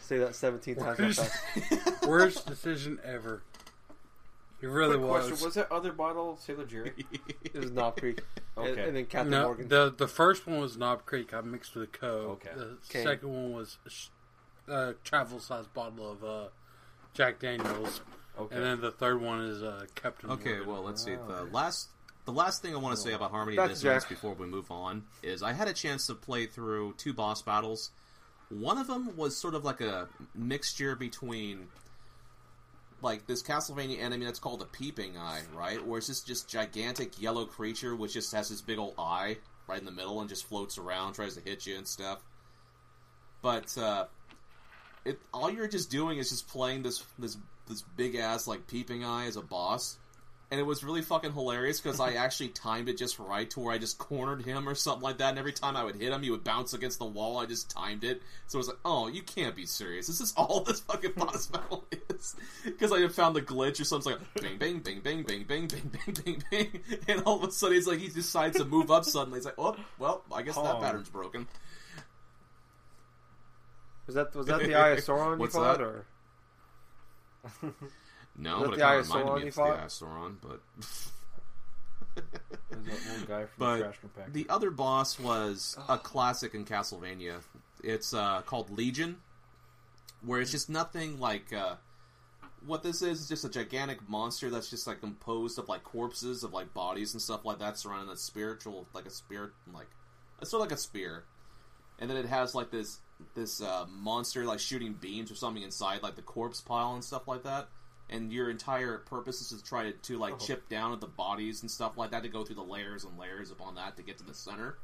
Say that seventeen times. Worst, fast. worst decision ever. It really Quick was. question: Was that other bottle Sailor Jerry? It was Knob Creek, and, Okay. and then Captain no, Morgan. the the first one was Knob Creek. I mixed with a Co. Okay. The Okay. second one was a sh- a travel size bottle of uh, Jack Daniels, Okay. and then the third one is uh, Captain. Okay, Morgan. well, let's see. The last, the last thing I want to say about Harmony of That's Dissonance Jack. before we move on is I had a chance to play through two boss battles. One of them was sort of like a mixture between like this Castlevania enemy that's called the Peeping Eye, right? Where it's just just gigantic yellow creature which just has this big old eye right in the middle and just floats around, tries to hit you and stuff. But uh, it all you're just doing is just playing this this this big ass like peeping eye as a boss, and it was really fucking hilarious because I actually timed it just right to where I just cornered him or something like that, and every time I would hit him, he would bounce against the wall. I just timed it, so it was like, oh, you can't be serious. This is all this fucking boss battle is because I had found the glitch or something it's like bang bang bang bang bang bang bang bang bang bang, and all of a sudden he's like he decides to move up suddenly. He's like, oh well, I guess that pattern's broken. Was that was that the Eye of Sauron you fought, that? or No, but the kind Eye of of Sauron you of the fought? Eye of Sauron, but. There's that little guy from But the. The other boss was a classic in Castlevania. It's uh, called Legion, where it's just nothing like. Uh, what this is is just a gigantic monster that's just like composed of like corpses of like bodies and stuff like that surrounding a spiritual like a spirit like it's sort of like a spear, and then it has like this this uh, monster like shooting beams or something inside like the corpse pile and stuff like that. And your entire purpose is to try to, to like Oh. chip down at the bodies and stuff like that to go through the layers and layers upon that to get to the center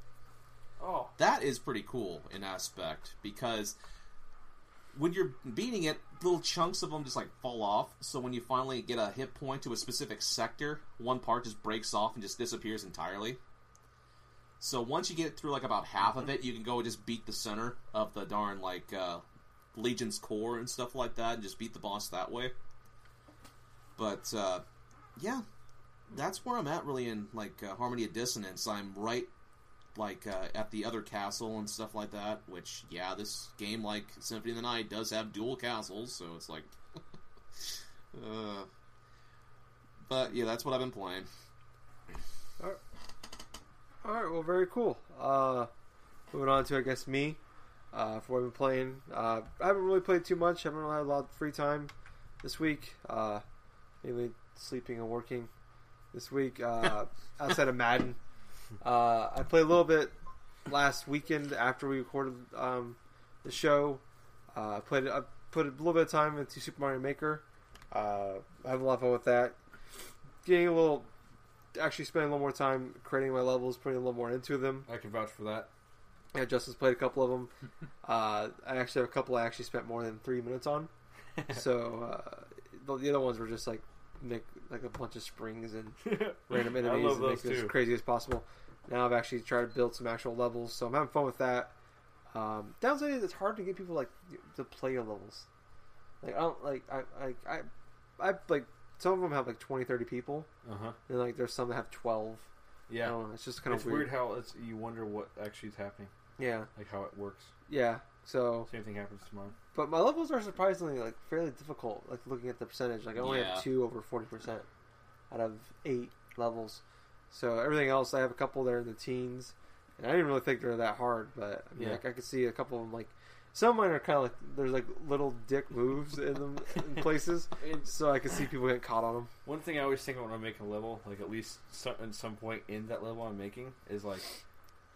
oh, that is pretty cool in aspect because when you're beating it, little chunks of them just like fall off. So when you finally get a hit point to a specific sector, one part just breaks off and just disappears entirely. So once you get through like about half of it, you can go and just beat the center of the darn like uh, Legion's core and stuff like that, and just beat the boss that way. But uh, yeah, that's where I'm at really in like uh, Harmony of Dissonance. I'm right like uh, at the other castle and stuff like that. Which, yeah, this game, like Symphony of the Night, does have dual castles, so it's like, uh, but yeah, that's what I've been playing. All right, well, very cool. Uh, moving on to, I guess, me. Uh, for what I've been playing, uh, I haven't really played too much. I haven't really had a lot of free time this week. Uh, mainly sleeping and working this week. Uh, outside of Madden, uh, I played a little bit last weekend after we recorded um, the show. Uh, I played. I put a little bit of time into Super Mario Maker. Uh, I have a lot of fun with that. Getting a little actually spending a little more time creating my levels, putting a little more into them. I can vouch for that. Yeah, Justin's played a couple of them. uh, I actually have a couple I actually spent more than three minutes on. So uh, the, the other ones were just like make like a bunch of springs and random enemies and make it as crazy as possible. Now I've actually tried to build some actual levels, so I'm having fun with that. Um, downside is it's hard to get people like to play your levels. Like I don't like I I I, I like some of them have like 20, 30 people, Uh huh. and like there's some that have twelve. Yeah. I know, it's just kind it's of weird. weird. how it's, you wonder what actually is happening, Yeah, like how it works. yeah. So, Same thing happens to mine. but my levels are surprisingly like fairly difficult. Like looking at the percentage, like I only Yeah. have two over forty percent out of eight levels. So everything else, I have a couple there in the teens, and I didn't really think they're that hard. But I mean, Yeah. like I could see a couple of them. Like some of mine are kind of like there's like little dick moves in them in places, And so I can see people get caught on them. one thing I always think about when I'm making a level, like at least some, at some point in that level I'm making, is like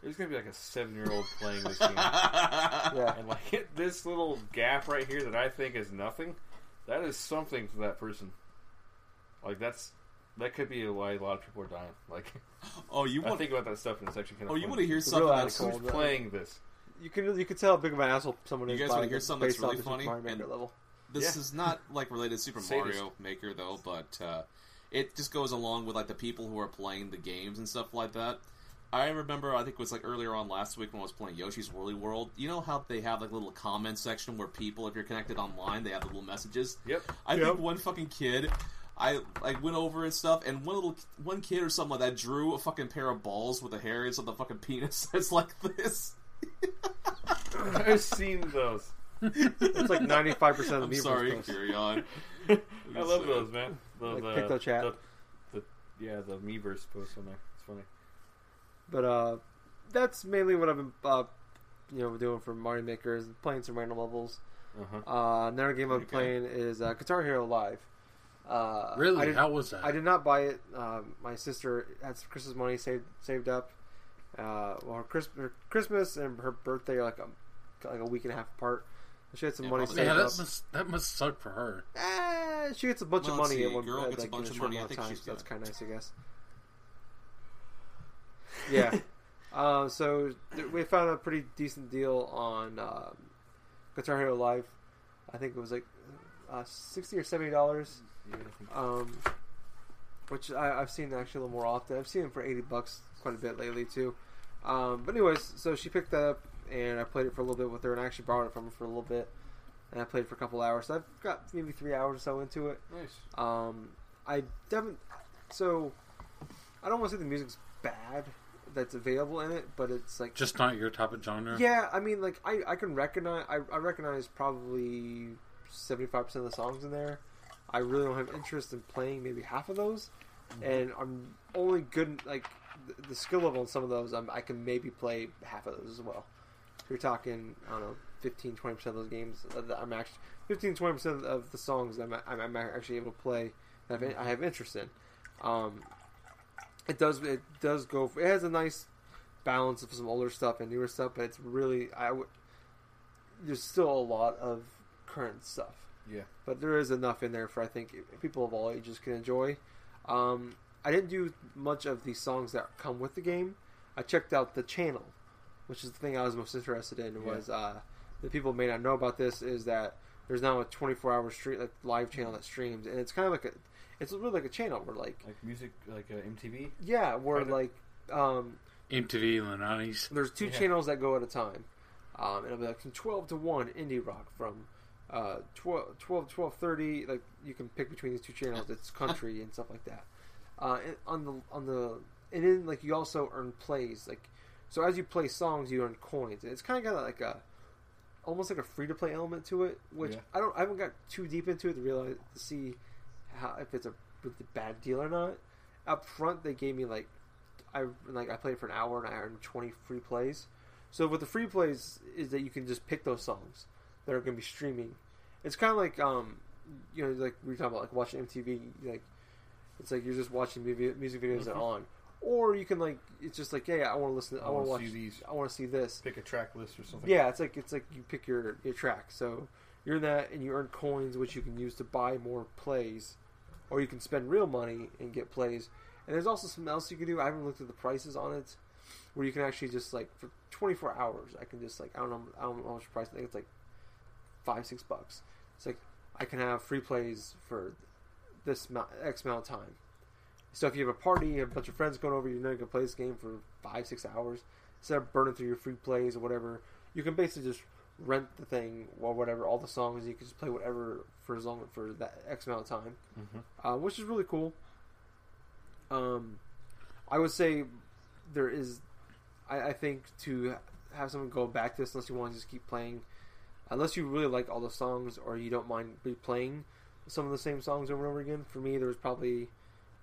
there's gonna be like a seven year old playing this game, Yeah, and like this little gap right here that I think is nothing, that is something to that person. Like that's that could be why a lot of people are dying. Like oh, you want to think about that stuff and it's actually kind of. Oh, you want to hear It's something real that's radical. Who's playing this? You can you can tell how big of an asshole someone You is. guys by wanna hear something that's really funny? And- level. This Yeah. is not like related to Super Sadist. Mario Maker though, but uh, it just goes along with like the people who are playing the games and stuff like that. I remember, I think it was like earlier on last week when I was playing Yoshi's Woolly World. You know how they have like a little comment section where people, if you're connected online, they have the little messages. Yep. I Yep. think one fucking kid, I like went over and stuff, and one little one kid or something like that drew a fucking pair of balls with the hairs of the fucking penis that's like this. I've seen those. It's like ninety five percent of I'm sorry, posts. carry on. I love those, man. Those, Like uh, PictoChat. The, the, yeah, the Miiverse posts on there. It's funny. But uh, that's mainly what I've been, uh, you know, doing for Mario Maker is playing some random levels. Uh-huh. Uh, another game I'm Okay. playing is uh, Guitar Hero Live. Uh, I Really? did, How was that? I did not buy it. Um, my sister had some Christmas money saved saved up. Uh, well, her, Chris, her Christmas and her birthday are like a like a week and a half apart. She had some Yeah, money saved yeah, up. that must that must suck for her. Eh, she gets a bunch Well, of money see, at one girl at, gets a bunch in of money, I think time, she's so that's kind of nice, I guess. Yeah. uh, so th- we found a pretty decent deal on um, Guitar Hero Live. I think it was like uh, sixty or seventy dollars, Yeah, um, which I, I've seen actually a little more often. I've seen them for eighty bucks quite a bit lately too. Um, but anyways, so she picked that up and I played it for a little bit with her, and I actually borrowed it from her for a little bit. And I played it for a couple hours. So I've got maybe three hours or so into it. nice. Um, I definitely. So, I don't want to say the music's bad that's available in it, but it's like. Just not your type of genre. Yeah, I mean, like I, I can recognize I, I recognize probably seventy five percent of the songs in there. I really don't have interest in playing maybe half of those, and I'm only good like the, the skill level on some of those. I'm, I can maybe play half of those as well. So you're talking I don't know 15 20 percent of those games. uh, that I'm actually 15 20 percent of the songs I'm, I'm, I'm actually able to play. That I have, I have interest in. Um, it does it does go. It has a nice balance of some older stuff and newer stuff, but it's really I would. There's still a lot of current stuff, Yeah. but there is enough in there for I think people of all ages can enjoy. Um, I didn't do much of the songs that come with the game. I checked out the channel, which is the thing I was most interested in. Yeah. Was uh, the people may not know about this is that there's now a 24 hour stream like live channel that streams, and it's kind of like a it's really like a channel where like Like music, like uh, MTV. yeah, where Kinda. like um, MTV in the nineties. there's two Yeah. channels that go at a time. Um, and it'll be like from 12 to 1 indie rock from uh, 12, 12 12 30 like you can pick between these two channels it's country and stuff like that uh, on the on the and then like you also earn plays like so as you play songs you earn coins and it's kind of got like a almost like a free to play element to it which Yeah. I don't I haven't got too deep into it to realize to see how if it's a bad deal or not up front they gave me like I like I played for an hour and I earned 20 free plays. So with the free plays is that you can just pick those songs that are going to be streaming. It's kind of like um you know like we were talking about like watching MTV like it's like you're just watching music videos that mm-hmm. are on or you can like it's just like yeah I want to listen I, I want to watch see these. I want to see this. Pick a track list or something. Yeah, it's like it's like you pick your your track. So you're in that, and you earn coins, which you can use to buy more plays, or you can spend real money and get plays. And there's also something else you can do. I haven't looked at the prices on it, where you can actually just like for 24 hours, I can just like I don't know I don't know how much price. I think it's like five six bucks. It's like I can have free plays for this X amount of time. So if you have a party, you have a bunch of friends going over, you know you can play this game for five six hours instead of burning through your free plays or whatever, you can basically just rent the thing or whatever, all the songs. You can just play whatever for as long for that X amount of time, Mm-hmm. uh, which is really cool. Um, I would say there is, I, I think to have someone go back to this unless you want to just keep playing, unless you really like all the songs or you don't mind replaying some of the same songs over and over again. For me, there was probably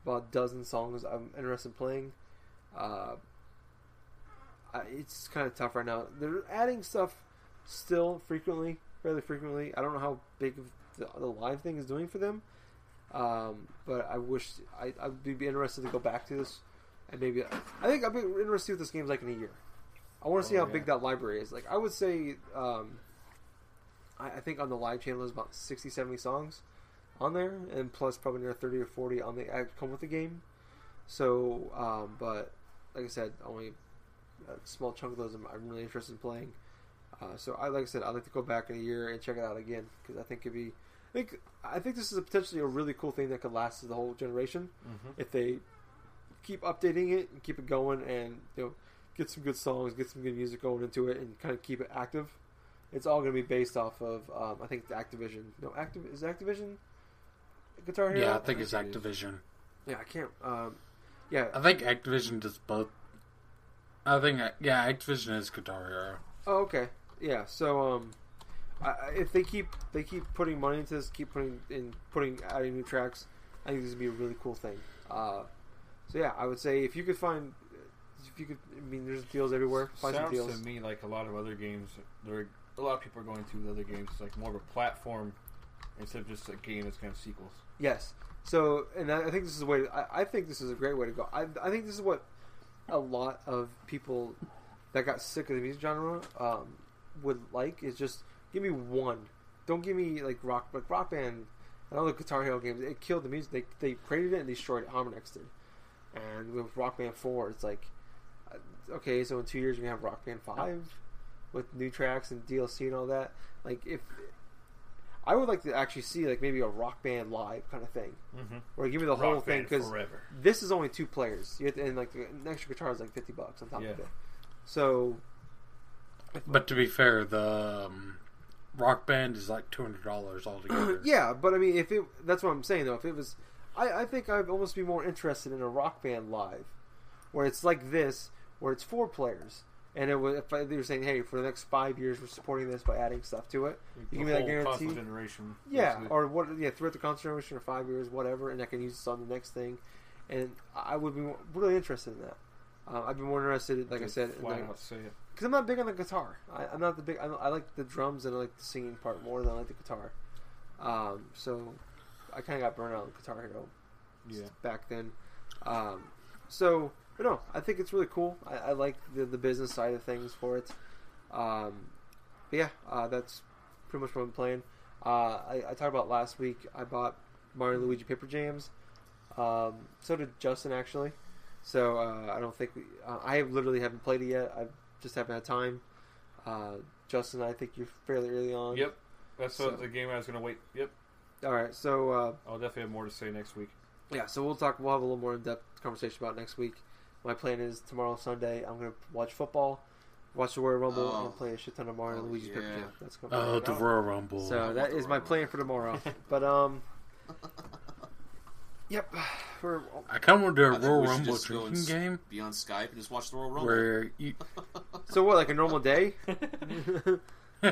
about a dozen songs I'm interested in playing. Uh, I, it's kind of tough right now. They're adding stuff still frequently, fairly frequently. I don't know how big of the, the live thing is doing for them, um, but I wish I, I'd be interested to go back to this and maybe I think I'd be interested to see what this game's like in a year. I want to see Oh, how yeah. big that library is. Like I would say, um, I, I think on the live channel there's about 60, 70 songs on there, and plus probably near thirty or forty on the come with the game. So, um, but like I said, only a small chunk of those I'm, I'm really interested in playing. Uh, so I like I said, I'd like to go back in a year and check it out again because I think it'd be. I think I think this is a potentially a really cool thing that could last the whole generation Mm-hmm. if they keep updating it and keep it going and you know get some good songs, get some good music going into it, and kind of keep it active. It's all going to be based off of um, I think the Activision. No, Activ is Activision Guitar Hero. Yeah, I think it's think it is. Activision. Yeah, I can't. Um, yeah. I think Activision does both. I think yeah, Activision is Guitar Hero. Oh, okay. Yeah. So, um, I, I- if they keep they keep putting money into this, keep putting in putting adding new tracks, I think this would be a really cool thing. Uh, so yeah, I would say if you could find, if you could, I mean, there's deals everywhere. Find Sounds deals. to me like a lot of other games. There, a lot of people are going to with other games. It's like more of a platform instead of just a game that's kind of sequels. Yes. So, and I I think this is a way. I, I think this is a great way to go. I, I think this is what a lot of people that got sick of the music genre um, would like is just give me one. Don't give me like rock, like rock band and all the Guitar Hero games. It killed the music. They they created it and destroyed it. Harmonix did. And with Rock Band Four, it's like, uh, okay, so in two years you're have Rock Band Five with new tracks and DLC and all that. Like if I would like to actually see like maybe a Rock Band live kind of thing, Mm-hmm. or give me the whole thing because this is only two players. You have to, and like the an extra guitar is like fifty bucks on top Yeah. of it. So But to be fair, the um, Rock Band is like two hundred dollars altogether. yeah, but I mean, if it that's what I'm saying though. If it was, I, I think I'd almost be more interested in a rock band live, where it's like this, where it's four players, and it was if they were saying, hey, for the next five years, we're supporting this by adding stuff to it. You give me that guarantee? generation. Yeah, basically. or what? Yeah, throughout the concentration or five years, whatever, and I can use this on the next thing, and I would be really interested in that. Uh, I'd be more interested, like I said, in flat the, out say it. because I'm not big on the guitar. I, I'm not the big. I, I like the drums and I like the singing part more than I like the guitar. Um, so I kind of got burned out on Guitar Hero Yeah. back then. Um, so, but no, I think it's really cool. I, I like the the business side of things for it. Um, but yeah, uh, that's pretty much what I'm playing. Uh, I, I talked about last week. I bought Mario Luigi Paper Jams. Um, so did Justin actually. So uh, I don't think we, uh, I literally haven't played it yet. I just haven't had time. Uh, Justin, I think you're fairly early on. Yep. That's So- the game I was going to wait. Yep. All right. So uh, I'll definitely have more to say next week. yeah. So we'll talk. We'll have a little more in depth conversation about next week. My plan is tomorrow Sunday. I'm going to watch football, watch the Royal Rumble, Oh. and play a shit ton of Mario and Oh, Luigi's Paper yeah. Jam. That's going Oh, the Royal Rumble. So that is my plan for tomorrow. but um, yep. We're I kind of want to do I a think Royal Rumble drinking game Be on Skype and just watch the Royal Rumble. where you. so what? Like a normal day?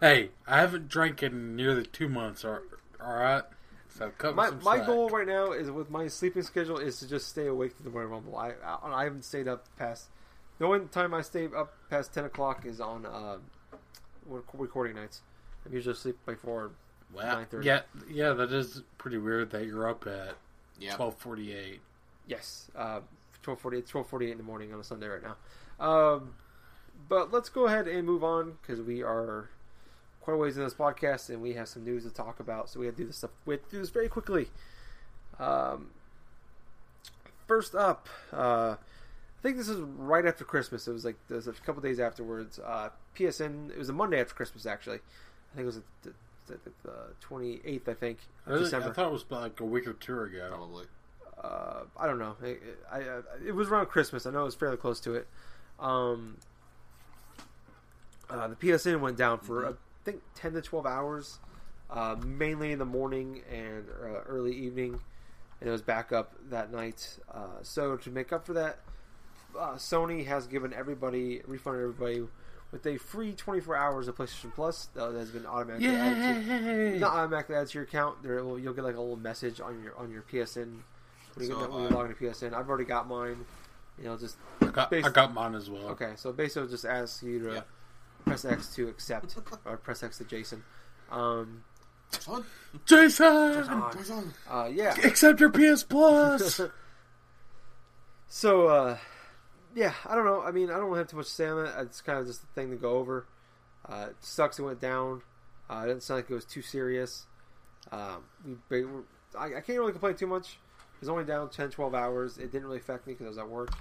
Hey, I haven't drank in nearly two months. All right, so cut my some my slack. goal right now is with my sleeping schedule is to just stay awake through the Royal Rumble. I, I I haven't stayed up past. The only time I stay up past ten o'clock is on uh, recording nights. I'm usually asleep before. Wow. 9:30. Yeah, yeah, that is pretty weird that you're up at yeah. twelve forty eight. Yes, uh, twelve forty. It's twelve forty eight in the morning on a Sunday right now. Um, but let's go ahead and move on because we are quite a ways in this podcast and we have some news to talk about. So we have to do this stuff. We have to do this very quickly. Um, first up, uh, I think this is right after Christmas. It was like there's a couple days afterwards. Uh, PSN. It was a Monday after Christmas actually. I think it was the, the, the 28th. I think of Really? December. I thought it was like a week or two ago. Probably. uh, I don't know. It, it- I, uh, it was around Christmas. I know it was fairly close to it. Um, Uh, the PSN went down for I think ten to twelve hours, uh, mainly in the morning and uh, early evening, and it was back up that night. Uh, so to make up for that, uh, Sony has given everybody refunded everybody with a free twenty four hours of PlayStation Plus that has been automatically added to not automatically added to your account. There, will, you'll get like a little message on your on your PSN when you, So get, when you log into PSN. I've already got mine. You know, just I got, I got mine as well. okay. So basically, it'll just asks you to Yeah. Press X to accept or press X to Jason. Um, Son, Jason, on. uh, yeah. accept your PS Plus. so uh, yeah, I don't know. I mean, I don't have too much to say on it. It's kind of just a thing to go over. Uh, it sucks it went down. Uh, it didn't sound like it was too serious. Um, we, we I, I can't really complain too much. It was only down 10, 12 hours. It didn't really affect me because I was at work.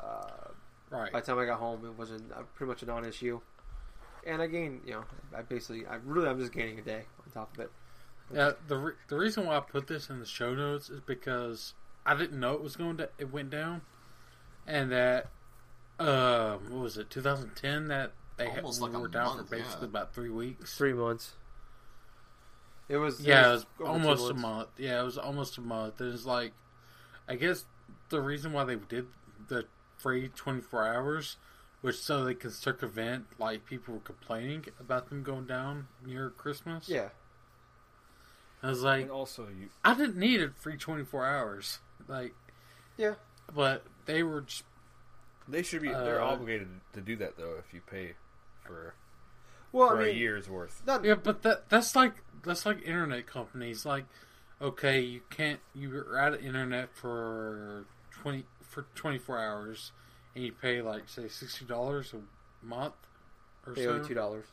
Uh, right. by the time I got home, it wasn't uh, pretty much a non-issue. And I gained, you know, I basically, I really, I'm just gaining a day on top of it. Yeah, the re- the reason why I put this in the show notes is because I didn't know it was going to it went down, and that uh, what was it 2010 that they had, Almost we like a were down month, for basically yeah. about three weeks. Three months. It was Yeah, it was over two almost a month. Yeah, it was almost a month. It was like, I guess the reason why they did the free 24 hours was so they can circumvent like people were complaining about them going down near Christmas. Yeah, I was like, and also you I didn't need a free 24 hours. Like, yeah. but they were just they should be they're Uh, obligated to do that though if you pay for Well, for I a mean, year's worth. not yeah, but that that's like that's like internet companies. Like, okay, you can't you're out of internet for 20 for 24 hours, and you pay like say sixty dollars a month or they so. owe you two dollars.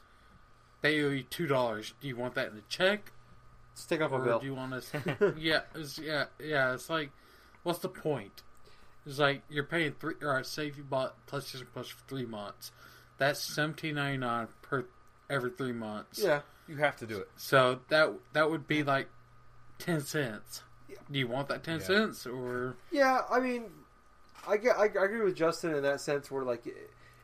They owe you two dollars. Do you want that in a check, take off a bill. do you want to? yeah, it's, yeah, yeah. It's like, what's the point? It's like you're paying three. Right, say if you bought PlayStation Plus for three months, that's seventeen ninety nine per every three months. yeah, You have to do it. So that that would be like ten cents. Do you want that ten Yeah. cents or yeah. I mean, I get, I, I agree with Justin in that sense. Where like,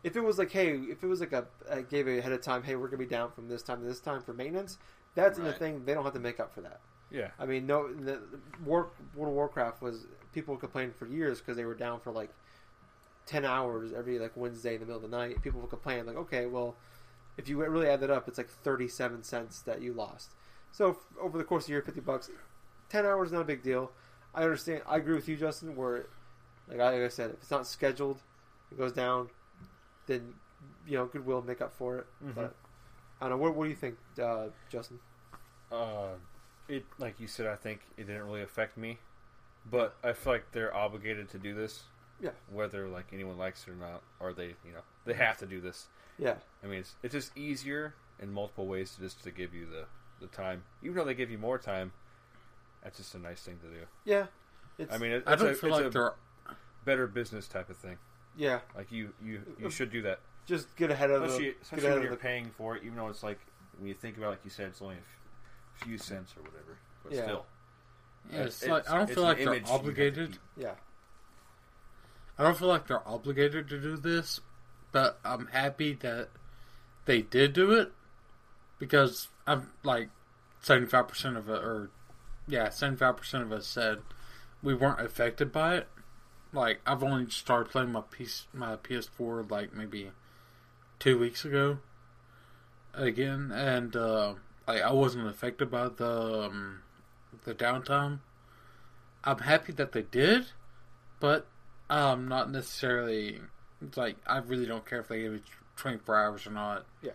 if it was like, hey, if it was like a, I gave it ahead of time, hey, we're gonna be down from this time to this time for maintenance. That's in the thing. They don't have to make up for that. Yeah. I mean, no, the War, World of Warcraft was people complained for years because they were down for like ten hours every like Wednesday in the middle of the night. People would complain like, okay, well, if you really add that up, it's like thirty-seven cents that you lost. So f- over the course of the year, fifty bucks, ten hours is not a big deal. I understand. I agree with you, Justin. Where, like I, like I said, if it's not scheduled, it goes down. Then you know, Goodwill make up for it. Mhm. But I don't know. What, what do you think, uh, Justin? Uh, it like you said, I think it didn't really affect me, but I feel like they're obligated to do this. Yeah. Whether like anyone likes it or not, or they you know they have to do this. Yeah, I mean, it's it's just easier in multiple ways to just to give you the the time, even though they give you more time. That's just a nice thing to do. yeah. It's, I mean, it, I it's don't a, feel it's like a they're better business type of thing. yeah. Like you you you should do that, Just get ahead of the. especially Get especially ahead when of you're the paying for it. Even though it's like when you think about, it, like you said, it's only a few cents or whatever, but Yeah. still. yeah, uh, it's, It's- like I don't it's feel like they're image you have to obligated. yeah. I don't feel like they're obligated to do this, but I'm happy that they did do it because I'm like seventy five percent of it, or yeah, seventy five percent of us said we weren't affected by it. Like I've only started playing my PS my PS4 like maybe two weeks ago again, and uh, like I wasn't affected by the um, the downtime. I'm happy that they did, but um, not necessarily. It's like I really don't care if they give you 24 hours or not. Yeah.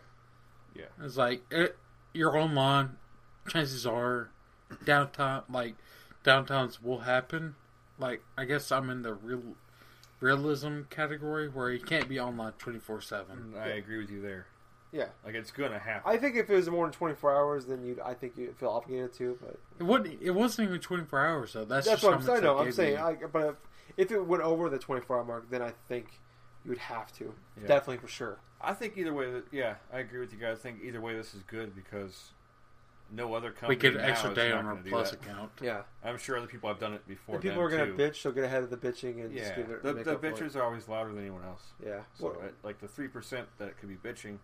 Yeah. It's like it, you're online. Chances are, downtime like downtowns will happen. Like I guess I'm in the real realism category where you can't be online 24 seven. Mm, I agree with you there. Yeah. Like it's gonna happen. I think if it was more than 24 hours, then you I think you'd feel obligated to. But It wouldn't. It wasn't even 24 hours though. That's, that's just what I'm saying. No, I'm saying. I, but if, if it went over the 24 hour mark, then I think you would have to. Yeah. Definitely for sure. I think either way, that yeah, I agree with you guys. I think either way, this is good because no other company we get an now extra is day on our gonna do plus that. account. Yeah. I'm sure other people have done it before. If people them, are gonna bitch, they'll get ahead of the bitching and just Yeah, give it. the, make the up for it. bitches are always louder than anyone else. Yeah. So Well, it- like the three percent that it could be bitching,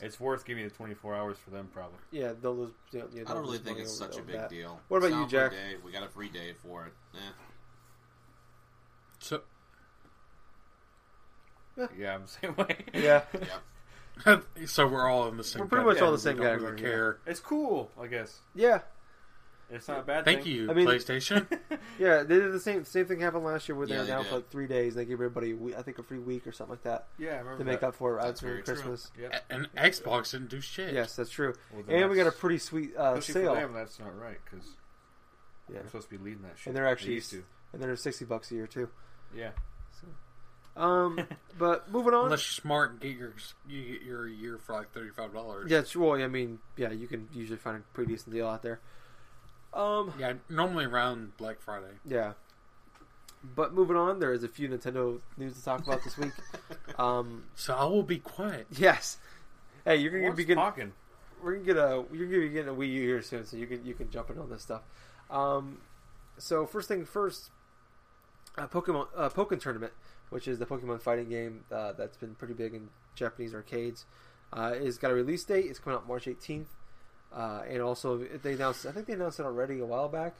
It's worth giving the 24 hours for them, probably. Yeah, they'll lose. Yeah, yeah, I they'll don't really think it's such a big that. deal. What about It's you, out for a Jack? Day. We got a free day for it. Eh. So Yeah, I'm the same way. Yeah, Yeah. so we're all in the same. We're pretty much category. all the same we don't category, Really care. It's cool, I guess. yeah, It's not a bad Thank thing. you, I mean- PlayStation. yeah. They did the same same thing happened last year where they Yeah, were they down for like three days. They gave everybody, week, I think, a free week or something like that Yeah, I remember to make that. up for it That's after very true. Christmas. Yep. and Xbox didn't do shit. Yes, that's true. Well, then And we got a pretty sweet uh, sale, for them, that's not right, because Yeah. I'm supposed to be leading that shit. And they're They actually- used to. and they're sixty bucks a year too. Yeah. Um, but moving on. Unless you're smart and get your you get your year for like thirty five dollars. Yeah, it's, well, I mean, yeah, you can usually find a pretty decent deal out there. Um, Yeah, normally around Black Friday. yeah. But moving on, there is a few Nintendo news to talk about this week. Um, So I will be quiet. yes. Hey, you're gonna What's be getting, talking? we're gonna get a you're gonna be getting a Wii U here soon, so you can you can jump in on this stuff. Um, so first thing first, uh, Pokemon uh, Pokken Tournament, which is the Pokemon fighting game uh, that's been pretty big in Japanese arcades, uh, is got a release date. It's coming out March 18th, uh, and also they announced I think they announced it already a while back,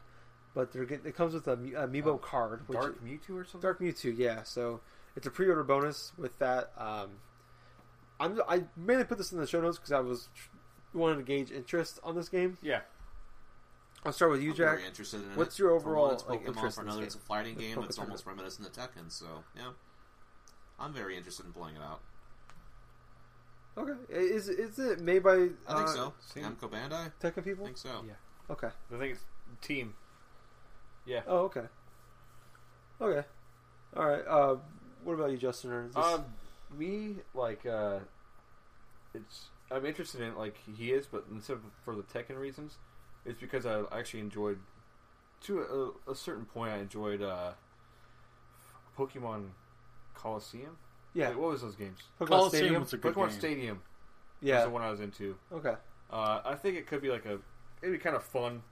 but they're get, it comes with a Mi- Amiibo Oh, card, which Dark Mewtwo or something? Dark Mewtwo, yeah. So it's a pre-order bonus with that. Um, I'm I mainly put this in the show notes because I was tr- wanted to gauge interest on this game. Yeah. I'll start with you, I'm Jack. very interested in What's it. your For one, overall, it's like, interest For in this another, game? it's a fighting game. Poké It's almost reminiscent of Tekken. So yeah, I'm very interested in playing it out. Okay, is is it made by I think uh, so. same. Namco Bandai. Tekken people. I think so. Yeah. Okay. I think it's team. Yeah. Oh, okay. Okay. All right. Uh, what about you, Justin? Or is this... Um, me like uh, it's I'm interested in it like he is, but instead of for the Tekken reasons, it's because I actually enjoyed to a, a certain point. I enjoyed uh, Pokemon Colosseum. yeah. Wait, what was those games? Pokemon Colosseum Stadium. was a good Pokemon game. Stadium. was Yeah. the one I was into. Okay. Uh, I think it could be like a it'd be kind of fun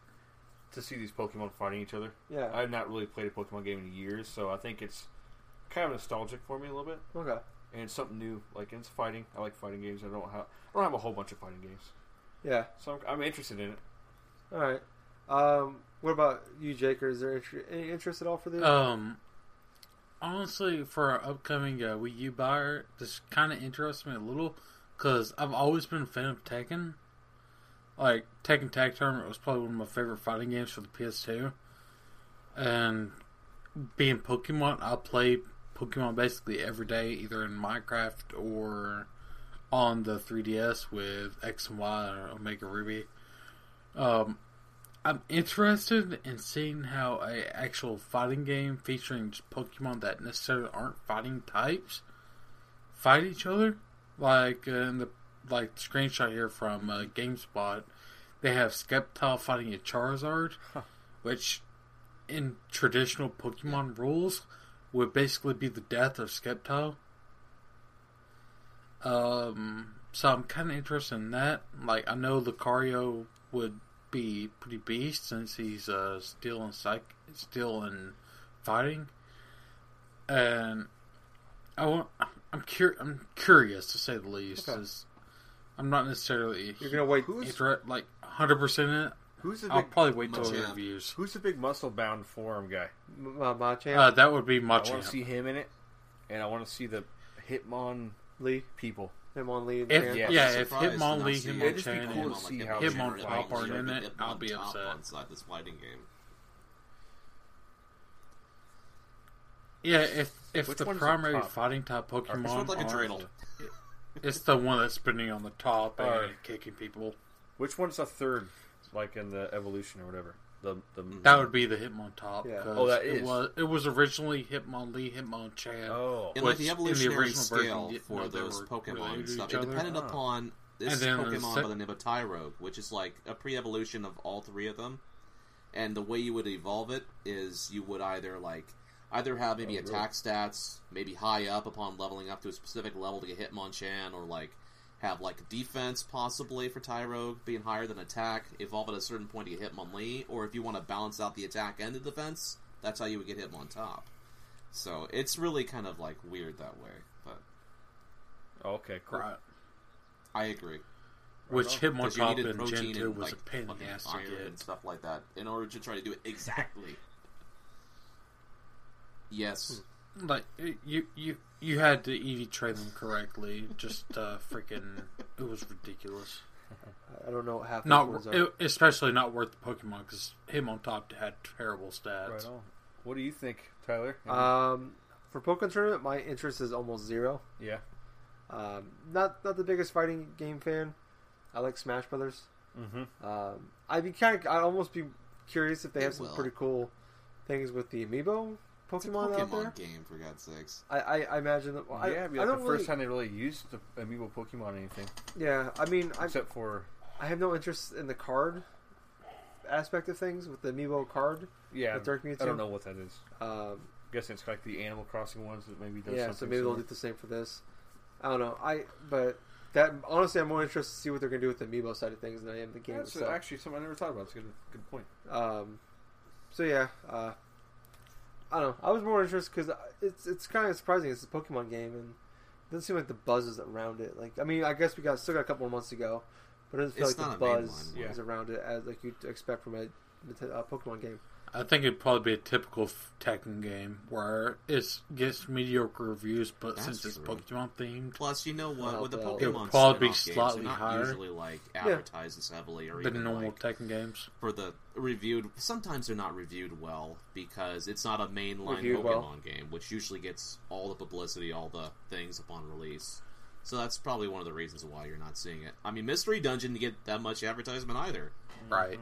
to see these Pokemon fighting each other. Yeah. I've not really played a Pokemon game in years, so I think it's kind of nostalgic for me a little bit. Okay. and it's something new. Like it's fighting. I like fighting games. I don't have I don't have a whole bunch of fighting games, Yeah. so I'm, I'm interested in it. All right. Um, what about you, Jake? Is there any interest at all for this? Um, honestly, for our upcoming uh, Wii U buyer, this kind of interests me a little because I've always been a fan of Tekken. Like Tekken Tag Tournament was probably one of my favorite fighting games for the PS2, and being Pokemon, I play Pokemon basically every day, either in Minecraft or on the 3DS with X and Y or Omega Ruby. Um, I'm interested in seeing how a actual fighting game featuring Pokemon that necessarily aren't fighting types fight each other. Like uh, in the like screenshot here from uh, GameSpot, they have Sceptile fighting a Charizard, which in traditional Pokemon rules would basically be the death of Sceptile. Um, so I'm kind of interested in that. Like I know Lucario would be pretty beast since he's uh, still in psych, still in fighting, and I want. I'm cur- I'm curious to say the least. Okay. 'cause I'm not necessarily You're gonna wait. Who's inter- like 100 percent in it. who's the I'll big probably wait till Machamp. reviews. who's the big muscle bound forum guy? M- uh, Machamp, Uh, that would be Macho I want to see him in it, and I want to see the Hitmon Lee, people. Hitmonlee, and If- Chan. Yeah, Yeah, if Hitmonlee, not see Hitmonchan, It'd and cool see how Hitmon they Top fight. are in it, I'll be upset. inside this fighting game. Yeah, if if Which the one's the primary fighting type Pokemon like a aren't- it's the one that's spinning on the top and Alright. kicking people. Which one's the third, like in the evolution or whatever? The the That would be the Hitmontop. Yeah. 'cause Oh, that it is. was it was originally Hitmonlee, Hitmonchan. oh In like Which, the in the evolutionary original version, scale for those Pokemon and stuff, it depended Ah. upon this And then the Pokemon sec- by the name of Tyrogue, which is like a pre-evolution of all three of them. And the way you would evolve it is you would either like either have maybe Oh, really? attack stats maybe high up upon leveling up to a specific level to get Hitmonchan, or like have like defense possibly for Tyrogue being higher than attack, evolve at a certain point to get Hitmonlee, or if you want to balance out the attack and the defense, that's how you would get Hitmontop. So it's really kind of like weird that way, but okay, cool. Right. I agree. Which on. Hitmonchan Because you Top needed and Gen protein 2 was like a pain in the ass to get. and stuff like that in order to try to do it exactly. yes. Hmm. Like you, you, you had to EV train them correctly. Just uh, freaking, it was ridiculous. I don't know what half Not, the words it, especially not worth the Pokemon because Hitmontop had terrible stats. Right on. What do you think, Tyler? Um, for Pokemon Tournament, my interest is almost zero. yeah. Um, not not the biggest fighting game fan. I like Smash Brothers. Mm-hmm. Um, I'd be kind of, I'd almost be curious if they have some Well. pretty cool things with the Amiibo It's a Pokemon, out there. Game, for God's sakes. I, I, I imagine that. Well, I, yeah, it'd be I like don't the really, first time they really used the amiibo Pokemon or anything, Yeah, I mean, I, except for I have no interest in the card aspect of things with the Amiibo card. yeah. With Dark Mewtwo? I don't know what that is. Um, I guess it's like the Animal Crossing ones that maybe does yeah, so something. maybe they'll do the same for this. I don't know. I but that honestly, I'm more interested to see what they're gonna do with the Amiibo side of things than I am the game That's itself. actually something I never thought about. It's a good, good point. Um, so yeah, uh, I don't know. I was more interested because it's it's kind of surprising. It's a Pokemon game, and it doesn't seem like the buzz is around it. Like, I mean, I guess we got still got a couple more months to go, but it doesn't feel It's like the buzz mainline one. is around it as like you'd expect from a, a Pokemon game. I think it'd probably be a typical Tekken game where it gets mediocre reviews, but That's since it's true. Pokemon themed, Plus, you know what? Well, with the well, Pokemon it would probably be spin-off games, slightly not higher. usually like advertised as heavily or the even normal like Tekken games. for the reviewed. Sometimes they're not reviewed well because it's not a mainline Reviewed Pokemon well. game, which usually gets all the publicity, all the things upon release. So that's probably one of the reasons why you're not seeing it. I mean, Mystery Dungeon didn't get that much advertisement either. Right.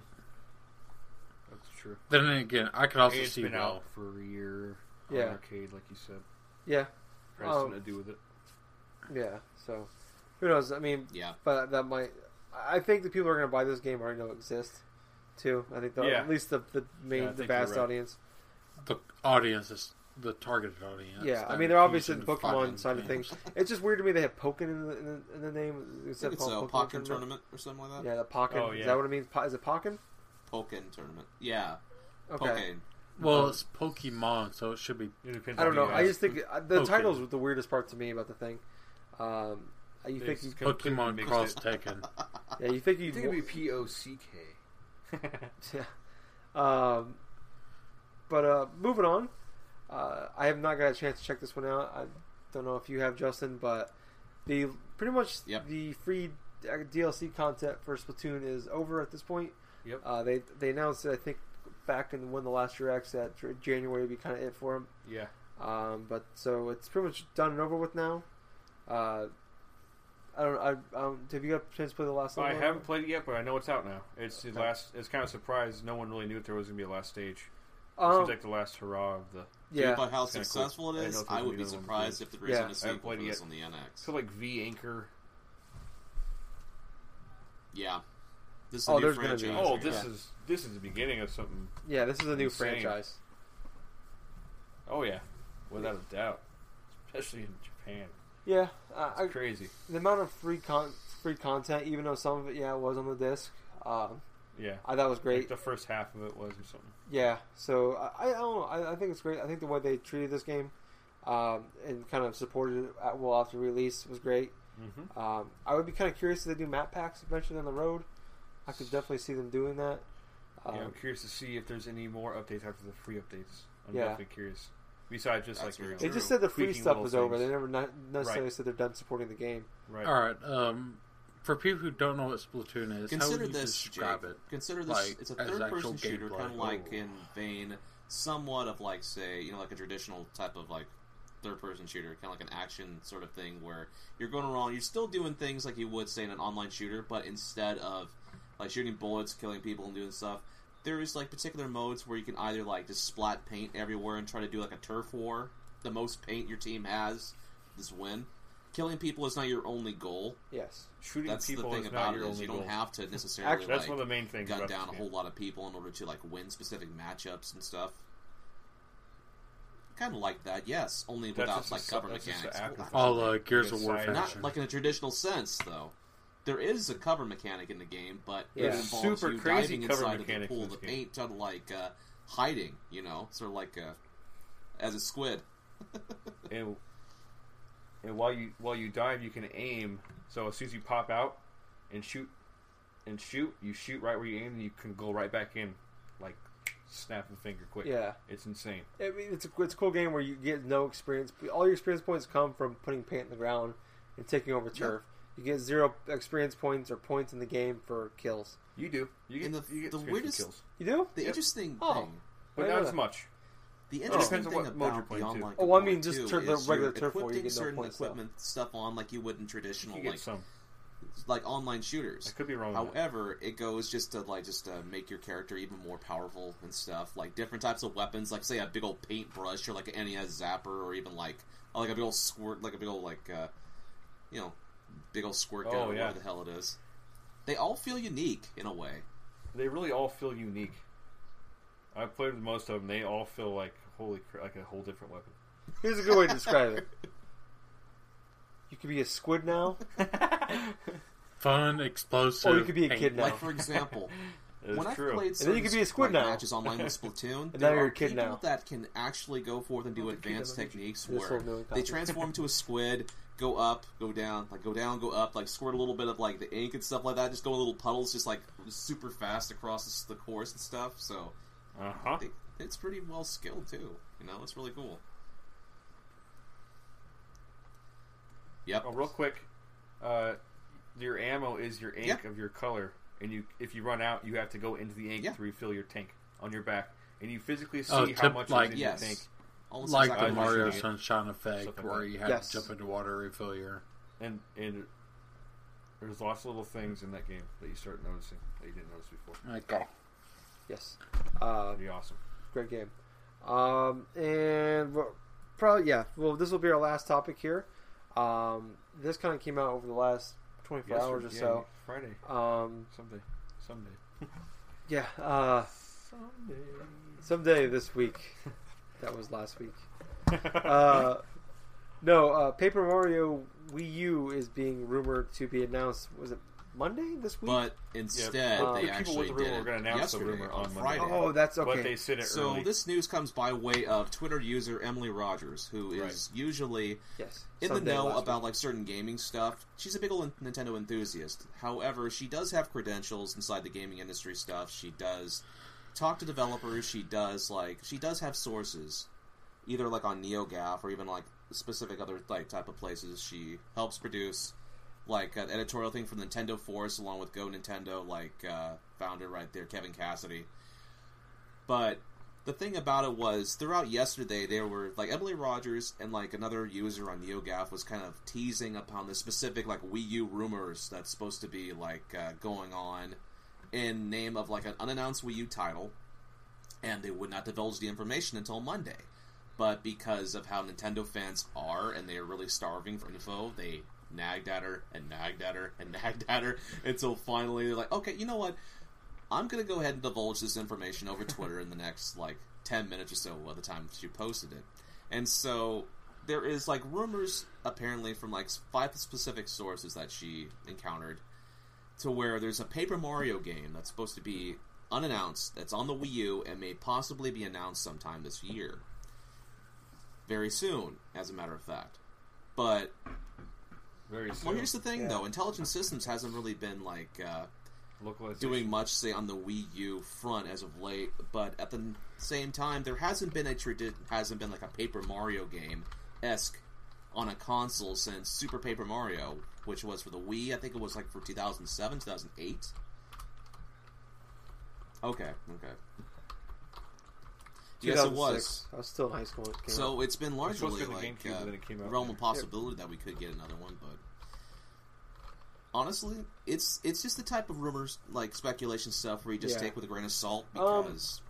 That's true. Then again, I could also it's see been well. out for a year. on Yeah. arcade, like you said, Yeah, has Oh. something um, to do with it. yeah. So who knows? I mean, Yeah, but that might. I think the people who are going to buy this game already know it exists. Too. I think the, Yeah. at least the the main Yeah, the vast right. audience. The audience is the targeted audience. Yeah, I mean they're obviously the Pokemon fighting side of things. It's just weird to me they have Pokken in the, in the, in the name I instead it's a called Pokken tournament or something like that. Yeah, the Pokken. Oh, Is that what it means? Po- Is it Pokken? Pokken tournament. Yeah, Okay. Pokken. Well, it's Pokemon, so it should be. It I don't know. I just think uh, the Pokken. titles the weirdest part to me about the thing. Um, you think you, completely Pokemon mixed Cross it. Tekken. yeah, you think I you think it'd be P O C K. yeah. Um, but uh, moving on, uh, I have not got a chance to check this one out. I don't know if you have, Justin, but the pretty much Yep. the free uh, DLC content for Splatoon is over at this point. Yep. Uh, they they announced it, I think back in when the last Direct that January would be kind of it for them. Yeah. Um, but so it's pretty much done and over with now. Uh, I don't. I, I don't, have you got a chance to play the last? I haven't played it yet, but I know it's out now. It's the Okay. last. It's kind of surprised. No one really knew if there was gonna be a last stage. It Um, seems like the last hurrah of the. yeah. But how successful cool. I it know is, if I would be surprised if there Yeah. isn't I a haven't sequel for it this on the NX. So like V Anchor. Yeah, this is Oh, a new there's gonna be- franchise. Oh, yeah. this is this is the beginning of something. Yeah, this is a new Insane. franchise. Oh yeah, without a doubt. Especially in Japan. Yeah, uh, I, It's crazy. the amount of free con- free content, even though some of it, yeah, was on the disc, um, Yeah. I thought was Like great. the first half of it was or something. Yeah, so I, I don't know. I, I think it's great. I think the way they treated this game um, and kind of supported it at, well after release was great. Mm-hmm. Um, I would be kind of curious if they do map packs eventually down the road. I could definitely see them doing that. Um, yeah, I'm curious to see if there's any more updates after the free updates. I'm Yeah. definitely curious. Besides just That's like your they just said the free stuff little was over. They never necessarily Right. said they're done supporting the game. right. All right. Um, for people who don't know what Splatoon is, how Consider would you this, describe Jake. it? Consider this. Like, it's a third-person shooter, gameplay. kind of like in vein, somewhat of like say, you know, like a traditional type of like third-person shooter, kind of like an action sort of thing, where you're going around, you're still doing things like you would say in an online shooter, but instead of like shooting bullets, killing people, and doing stuff. There's like particular modes where you can either like just splat paint everywhere and try to do like a turf war. The most paint your team has, this win. Killing people is not your only goal. Yes. Shooting That's the people thing is about not it your is only you don't goal. have to necessarily Actually, That's like, one of the main things. gun about down a this whole lot of people in order to like win specific matchups and stuff. Kind of like that, yes. Only That's without just a like s- cover that's just mechanics. afterthought. All uh, Gears of War Inside. Not fashion. like in a traditional sense, though. There is a cover mechanic in the game, but Yeah. it involves Super you crazy diving cover inside of the pool of the game. paint to like uh, hiding. You know, sort of like uh, as a squid. and and while you while you dive, you can aim So as soon as you pop out and shoot and shoot, you shoot right where you aim, and you can go right back in, like snap the finger quick. Yeah, It's insane. I mean, it's a it's a cool game where you get no experience. All your experience points come from putting paint in the ground and taking over turf. You get zero experience points or points in the game for kills. You do. You get And the- you get the experience weirdest- kills, You do? The Yep. interesting Oh. thing, but I not know as that. much. the interesting depends on thing what mode you're about the playing, too. online. Oh, I mean, component, just too, tur- the is regular you're turf war, you equipping get no certain points, though. equipment stuff on like you would in traditional can get like some. like online shooters. I could be wrong. on that. However, it goes just to like just to make your character even more powerful and stuff. Like different types of weapons, like say a big old paintbrush or like an NES zapper, or even like oh, like a big old squirt, like a big old like uh, you know, big old squirt oh, gun Oh, or yeah. whatever the hell it is. They all feel unique in a way. They really all feel unique. I've played with most of them. They all feel like holy crap, like a whole different weapon. Here's a good way to describe it. You could be a squid now, Fun, explosive. or you could be a kid now. Like for example, It's when I've true. played then you certain could be a squid now. matches online with Splatoon, And there now you're are a kid people now. that can actually go forth and do advanced techniques where whole new they transform to a squid, go up, go down, like go down, go up, like squirt a little bit of like the ink and stuff like that, just go in little puddles, just like super fast across the course and stuff. So Uh huh. they, it's pretty well skilled too. You know, it's really cool. Yep. Oh, real quick, uh, your ammo is your ink Yeah. of your color, and you if you run out, you have to go into the ink Yeah. to refill your tank on your back, and you physically see Oh, how much like- is in Yes. your tank. Almost like exactly the Mario you see it. Sunshine effect, Stuff like where that. you have Yes. to jump into water, refill your. and and there's lots of little things in that game that you start noticing that you didn't notice before. Okay. Yes. Uh, Pretty awesome. great game. Um, and we're- probably yeah. Well, this will be our last topic here. Um, this kind of came out over the last 24 Yes, hours or yeah, so. Friday, Um, someday, someday, yeah. Uh, someday. someday this week. that was last week. Uh, no, uh, Paper Mario Wii U is being rumored to be announced. Was it Monday this week? But instead, Uh, they the people actually with the rumor did were gonna announce the yesterday rumor on on Monday. Friday. oh, that's okay. But they said it So early. this news comes by way of Twitter user Emily Rogers, who is usually yes, in the know last about week. like certain gaming stuff. She's a big old Nintendo enthusiast. However, she does have credentials inside the gaming industry stuff. She does talk to developers. She does like she does have sources, either like on NeoGAF or even like specific other like type of places. She helps produce like an editorial thing from Nintendo Force along with Go Nintendo, like uh, founder right there, Kevin Cassidy. But the thing about it was throughout yesterday there were like Emily Rogers and like another user on NeoGAF was kind of teasing upon the specific like Wii U rumors that's supposed to be like uh, going on in name of like an unannounced Wii U title, and they would not divulge the information until Monday. But because of how Nintendo fans are, and they are really starving for info, they nagged at her and nagged at her and nagged at her until finally they're like, okay, you know what? I'm gonna go ahead and divulge this information over Twitter in the next like ten minutes or so by the time she posted it. And so there is like rumors apparently from like five specific sources that she encountered to where there's a Paper Mario game that's supposed to be unannounced that's on the Wii U and may possibly be announced sometime this year. Very soon, as a matter of fact. But Very soon. well, here's the thing, Yeah. though. Intelligent Systems hasn't really been like uh, Localization. doing much, say, on the Wii U front as of late. But at the same time, there hasn't been a tradi- hasn't been like a Paper Mario game esque on a console since Super Paper Mario, which was for the Wii. I think it was like for 2007, 2008. Okay, okay. Yes, it was. I was still in high school. when it came out. So it's been was supposed largely to be the like GameCube, uh, it came out realm of later. possibility that we could get another one, but honestly, it's it's just the type of rumors like speculation stuff where you just Yeah. take with a grain of salt Um, because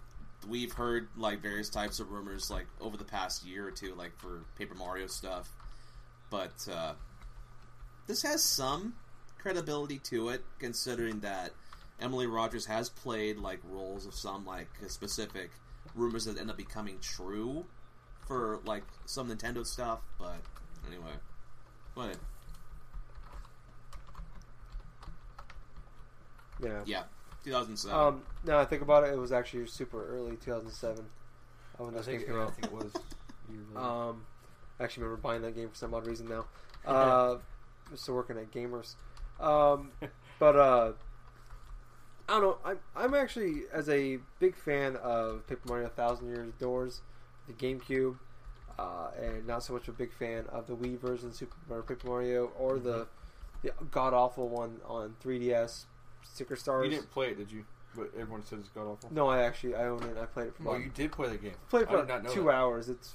we've heard like various types of rumors like over the past year or two, like for Paper Mario stuff, but uh, this has some credibility to it considering that Emily Rogers has played like roles of some like specific rumors that end up becoming true for like some Nintendo stuff. But anyway, go ahead. yeah. Yeah, 2007. Um, now I think about it, it was actually super early, 2007. uh, When I think, game came I out. think it was. Um, I actually remember buying that game for some odd reason now. Uh, still working at Gamers. Um, but uh, I don't know. I'm I'm actually as a big fan of Paper Mario Thousand Years Doors, the GameCube, uh, and not so much a big fan of the Wii version of Super Mario Paper Mario or the the god awful one on 3DS, Sticker Stars. You didn't play it, did you? But everyone says it's god awful. No, I actually I own it. I played it for Oh, about, you did play the game. played for did not know two that. hours. It's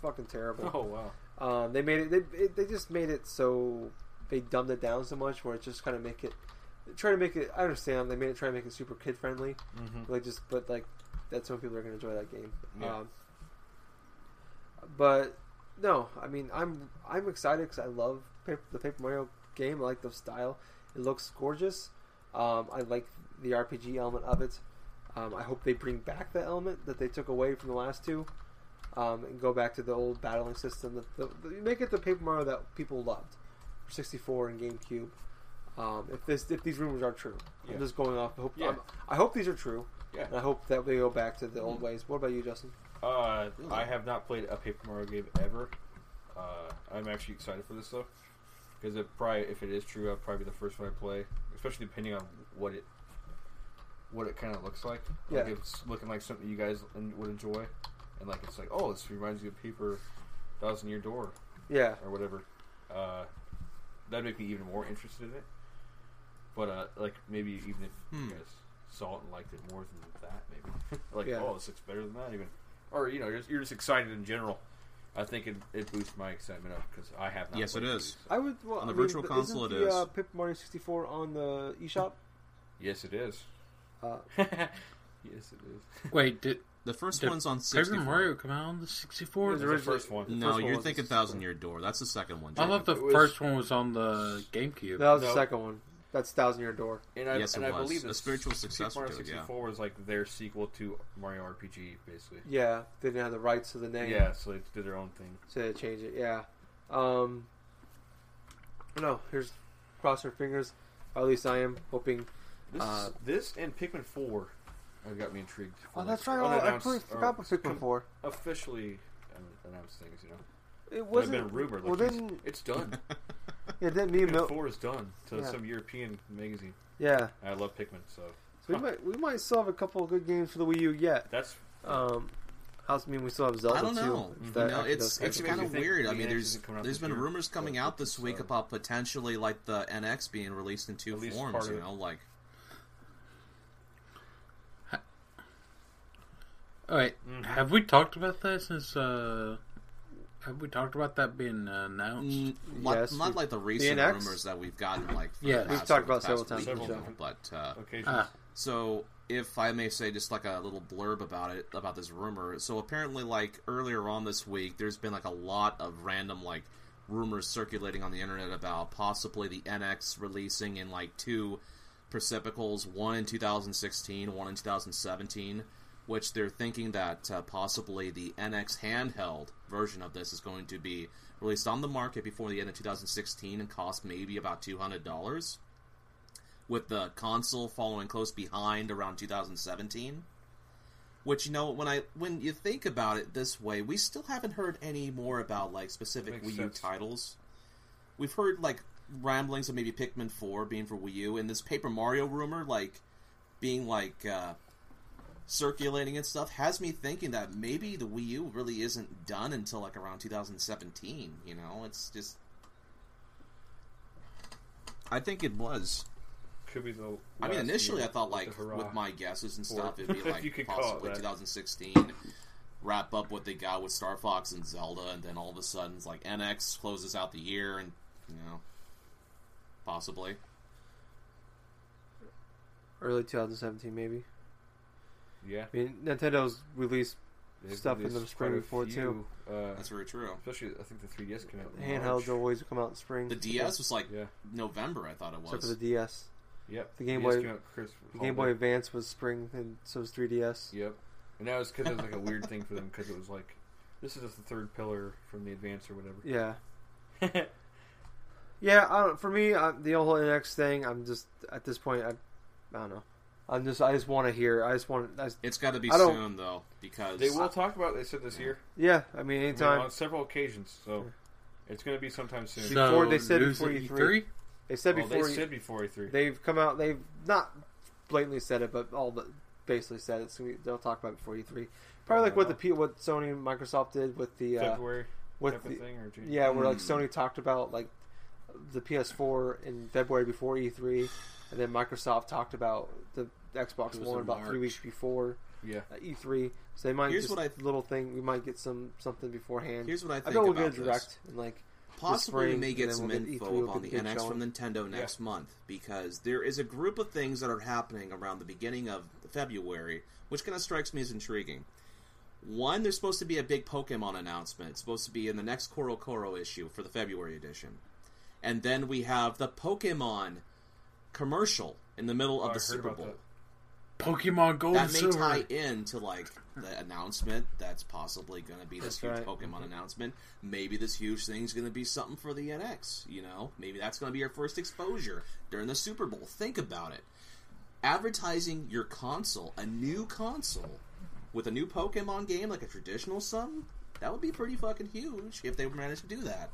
fucking terrible. Oh wow. Um, they made it they, it. they just made it so they dumbed it down so much where it just kind of make it try to make it. I understand they made it try to make it super kid friendly. Mm-hmm. Like just but like that's when people are going to enjoy that game. Yeah. Um, but no, I mean I'm I'm excited because I love paper, the Paper Mario game. I like the style. It looks gorgeous. Um, I like the RPG element of it. Um, I hope they bring back the element that they took away from the last two, um, and go back to the old battling system. That the, make it the Paper Mario that people loved for 64 and GameCube. Um, if this if these rumors are true, Yeah. I'm just going off. I hope, Yeah. I'm- hope these are true. Yeah. And I hope that they go back to the old ways. What about you, Justin? Uh, I have not played a Paper Mario game ever. Uh, I'm actually excited for this though, because it probably, if it is true, I'll probably be the first one I play, especially depending on what it, what it kind of looks like. Like Yeah. if it's looking like something you guys would enjoy, and like it's like, oh, this reminds you of Paper Thousand Year Door Yeah, or whatever. Uh, that'd make me even more interested in it. But uh, like maybe even if Hmm. you guys saw it and liked it more than that, maybe like Yeah. oh, this looks better than that even, or you know, you're, you're just excited in general. I think it, it boosts my excitement up because I have not. Yes, played it these, so- I would. Well, On the I Virtual but Console isn't it the, is. Uh, Paper Mario 64 on the eShop. yes, it is. Uh, yes, it is. Wait, did The first Did one's on Paper 64. Mario come out on the 64? It was The first one. the No, first one you're was thinking Thousand Year Door. That's the second one. I thought the was- first one was on the GameCube. That was No. the second one. That's Thousand Year Door. And I, Yes, it and I believe A the spiritual Super successor Mario to it, yeah. 64 was like their sequel to Mario RPG, basically. Yeah, they didn't have the rights to the name. Yeah, so they did their own thing. So they changed it. Yeah. Um. No, here's cross our fingers. Or at least I am hoping. This, Uh, this and Pikmin 4 have got me intrigued. Oh, like, that's right. Oh, I unannounced- completely or forgot about Pikmin Four. Officially um, announced things, you know. It It's wasn't. been rumored. Like well, it's- didn't it's done. yeah? Didn't me and Pikmin Mil- 4 is done to Yeah. some European magazine. Yeah. I love Pikmin, so So we might we might still have a couple of good games for the Wii U yet. that's Um. How's I mean we still have Zelda I don't too. know. if You that know, it's it's kind of weird. I mean, there's there's coming out been year, rumors coming but out this week uh, about potentially like the NX being released in two forms. part of You it. know, like All right. wait, Mhm. have we talked about that since? Uh, have we talked about that being uh, announced? mm, not, Yes, not we- like the recent NX? rumors that we've gotten. Like for Yeah. the We've talked about several times week, on the you know, show. But uh, occasions. Ah, So, if I may say just like a little blurb about it, about this rumor. So, apparently, like earlier on this week, there's been like a lot of random like rumors circulating on the internet about possibly the NX releasing in like two precipitals, one in 2016, one in 2017. Which they're thinking that uh, possibly the NX handheld version of this is going to be released on the market before the end of 2016 and cost maybe about two hundred dollars with the console following close behind around 2017. Which you know, when I when you think about it this way, we still haven't heard any more about like specific Wii U sense. titles. We've heard like ramblings of maybe Pikmin 4 being for Wii U, and this Paper Mario rumor like being like uh, circulating and stuff has me thinking that maybe the Wii U really isn't done until like around 2017. You know, it's just. I think it was. Could be the. I mean, initially year I thought like with my guesses and Or- stuff, it'd be like you could possibly 2016. Wrap up what they got with Star Fox and Zelda, and then all of a sudden it's like NX closes out the year, and you know, possibly. early 2017 maybe. Yeah, I mean Nintendo's released they've stuff in the released spring quite a before, few, too. Uh, That's very true. especially, I think the 3DS came out. in handhelds March. always come out in spring. The DS was like Yeah. November, I thought it except for was. the DS. Yep. The Game 3DS Boy- came out Chris, The Game Boy Advance was spring, and so was 3DS. Yep. And that was because it was like a weird thing for them because it was like, this is just the third pillar from the Advance or whatever. Yeah, yeah. I don't, for me, I, the whole NX thing, I'm just at this point, I, I don't know. I'm just, I just want to hear. I just want. I just, It's got to be I don't- soon though, because they will talk about. it, They said this year. yeah, I mean, I mean, anytime. on several occasions. So It's going to be sometime soon. So, Before they said news before at E3. They said Well, before they said before E3. they've come out. They've not blatantly said it, but all but basically said it. So we, they'll talk about it before E3. Probably like what the P, what Sony and Microsoft did with the uh, February with type the, of thing, or June? yeah, where like Hmm. Sony talked about like the PS4 in February before E3, and then Microsoft talked about the Xbox One in about three weeks before yeah. uh, E3. So they might Here's just what I- little thing. We might get some something beforehand. Here's what I I think we'll about get a this. direct and like Possibly we may get some we'll info E3 on the NX showing. from Nintendo next month because there is a group of things that are happening around the beginning of February, which kind of strikes me as intriguing. One, there's supposed to be a big Pokemon announcement. It's supposed to be in the next CoroCoro issue for the February edition. And then we have the Pokemon commercial in the middle Oh, of the heard Super about Bowl. That. Pokemon Gold That may Silver. tie into like the announcement that's possibly going to be this That's huge right. Pokemon mm-hmm. announcement. Maybe this huge thing's going to be something for the NX. You know, maybe that's going to be your first exposure during the Super Bowl. Think about it. Advertising your console, a new console, with a new Pokemon game, like a traditional something, that would be pretty fucking huge if they managed to do that.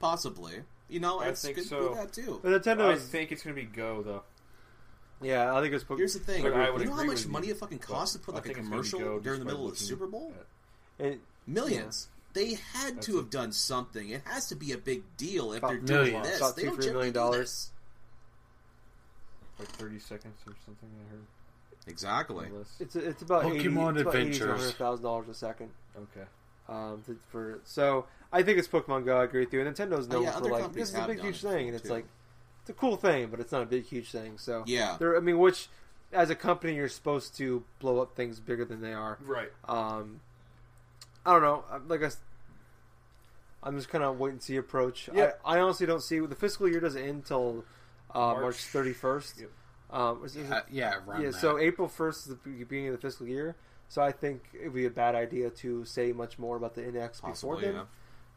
Possibly. You know, I it's think good to so. do that too. but I Nintendo's think it's going to be Go though. Yeah. I think it's Pokemon. Here's the thing. But I would you know how agree much with money you, it fucking but costs to put I like a think it's gonna commercial Go during the just by middle of the looking Super Bowl? at- And Millions. They had That's to a- have done something. It has to be a big deal if About they're doing millions. this. About they two, don't three generally million do dollars. like 30 seconds or something. I heard. Exactly. or less. it's it's about Pokemon 80, it's about 80 Adventures. 100 thousand dollars a second. Okay. Um, to, for so I think it's Pokemon Go. I agree with you. And Nintendo's Oh, known yeah, for other like companies this is a have big done huge it thing, and it's too. like it's a cool thing, but it's not a big huge thing. So Yeah. there. I mean, which as a company you're supposed to blow up things bigger than they are. Right. Um, I don't know. Like I'm- Like I, s- I'm just kind of wait and see approach. Yeah. I, I honestly don't see the fiscal year doesn't end until uh, March. March. 31st. Yep. Um, is- is it- Uh, yeah, around yeah. that. So April 1st is the beginning of the fiscal year. So I think it would be a bad idea to say much more about the NX before then, yeah.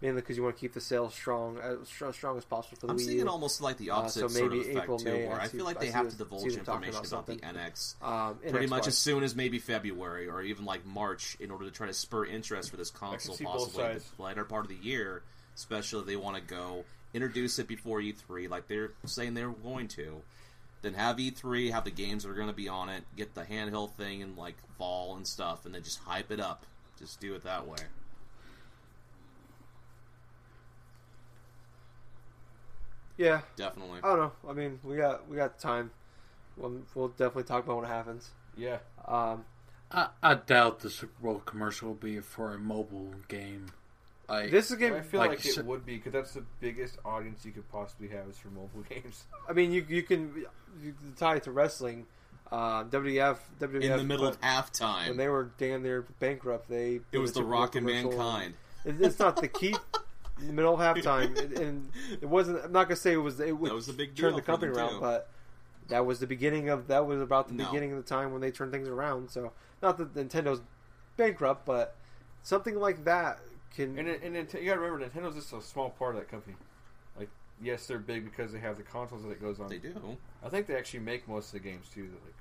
Mainly because you want to keep the sales strong, as strong, as possible for the I'm Wii seeing U. it almost like the Uh, opposite so sort maybe of effect April, too, May, where I I feel like they see have to divulge information about about the. NX Um, pretty NX much as soon as maybe February or even like March in order to try to spur interest for this console possibly the later part of the year, especially if they want to go introduce it before E3 like they're saying they're going to. Then have E3, have the games that are going to be on it, get the handheld thing in like fall and stuff, and then just hype it up. Just do it that way. Yeah, Definitely. I don't know. I mean, we got we got time. We'll, we'll definitely talk about what happens. Yeah. Um, I, I doubt the Super Bowl commercial will be for a mobile game. Like this is a game. I feel like like, s- it would be because that's the biggest audience you could possibly have is for mobile games. I mean, you you can you can tie it to wrestling. Uh, WWF WWF in the middle but of halftime, when they were damn near bankrupt, they it was The Rock and. Mankind. It, it's not the key. in the middle of halftime, and, and it wasn't. I'm not gonna say it was. It would That was the big turn the company around, too. but that was the beginning of. That was about the No. beginning of the time when they turned things around. So not that Nintendo's bankrupt, but something like that can. And, it- and you gotta remember, Nintendo's just a small part of that company. Like, yes, they're big because they have the consoles that it goes on. They do. I think they actually make most of the games too. That like,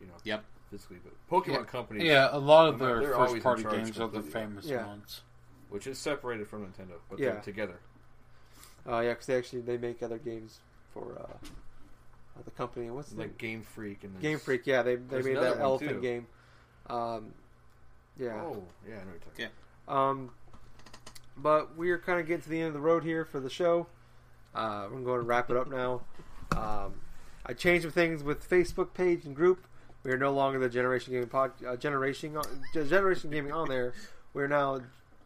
you know, Yep. physically. But Pokemon Yeah. companies, yeah, a lot of They're their first party games are the completely. famous Yeah. ones. Which is separated from Nintendo, but Yeah. they're together. uh, yeah, because they actually they make other games for uh, uh, the company. What's the Like Game Freak and Game Freak? Yeah, they they made that elephant too. game. Um, yeah. Oh, yeah, I know what you're talking. Okay. Um, but we're kind of getting to the end of the road here for the show. Uh, we're going to wrap it up now. Um, I changed some things with Facebook page and group. We are no longer the Generation Gaming pod, uh, Generation Generation Gaming on there. We're now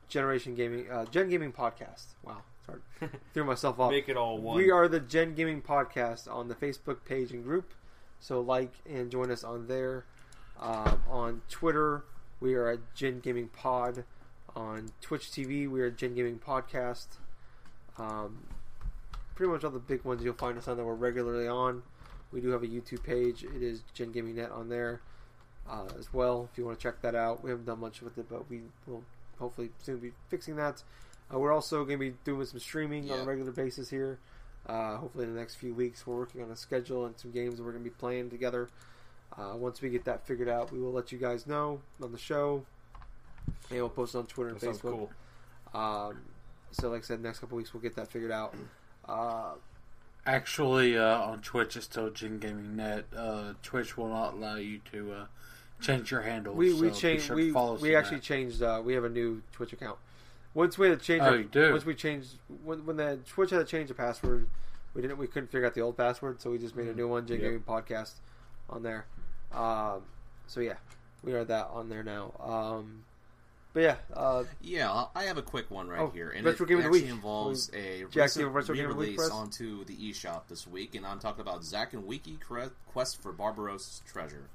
Generation Gaming uh, Gen Gaming Podcast. Wow, sorry, threw myself off. Make it all one. We are the Gen Gaming Podcast on the Facebook page and group. So like and join us on there. Um, on Twitter, we are at Gen Gaming Pod. On Twitch TV, we are Gen Gaming Podcast. Um, pretty much all the big ones you'll find us on that we're regularly on. We do have a YouTube page. It is Gen Gaming Net on there uh, as well. If you want to check that out, we haven't done much with it, but we will hopefully soon be fixing that. Uh, we're also going to be doing some streaming on a regular basis here. Uh, hopefully, in the next few weeks, we're working on a schedule and some games that we're going to be playing together. Uh, once we get that figured out, we will let you guys know on the show, and we'll post it on Twitter That and sounds Facebook. cool. Um, so, like I said, next couple weeks we'll get that figured out. Uh, Actually, uh, on Twitch, it's still Gen Gaming Net. Uh, Twitch will not allow you to uh, change your handle. we we so be changed. sure to we follow we actually that. changed. Uh, we have a new Twitch account. Once we had to change. Oh, our- you do? Once we changed when when the Twitch had to change the password, we didn't. We couldn't figure out the old password, so we just made a new one. J Yep. Gaming Podcast on there. Um, so yeah, we are that on there now. Um, but yeah, uh, Yeah, I have a quick one right Oh, here, and Retro it Game of the actually Week. involves a Jack, recent a Retro Game of the Week re-release onto the eShop this week, and I'm talking about Zack and Wiki Quest for Barbarossa's Treasure.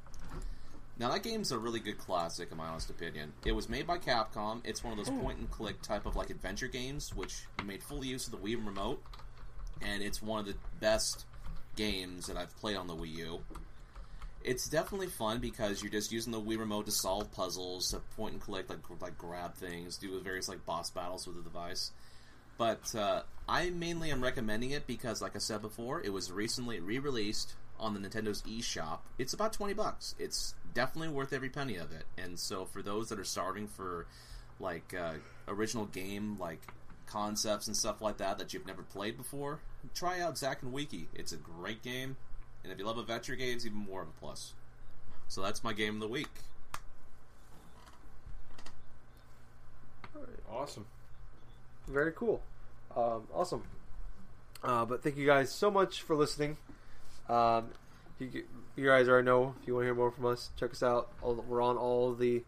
Now that game's a really good classic, in my honest opinion. It was made by Capcom. It's one of those point and click type of like adventure games, which made full use of the Wii remote, and it's one of the best games that I've played on the Wii U. It's definitely fun because you're just using the Wii remote to solve puzzles, to point and click, like like grab things, do various like boss battles with the device. But uh, I mainly am recommending it because, like I said before, it was recently re-released on the Nintendo's eShop. It's about twenty bucks. It's definitely worth every penny of it. And so, for those that are starving for like uh, original game like concepts and stuff like that that you've never played before, try out Zack and Wiki. It's a great game, and if you love adventure games, even more of a plus. So that's my game of the week. Awesome. Very cool. Um, awesome. Uh, but thank you guys so much for listening. Um, you, you guys already know if you want to hear more from us, check us out. All, we're on all the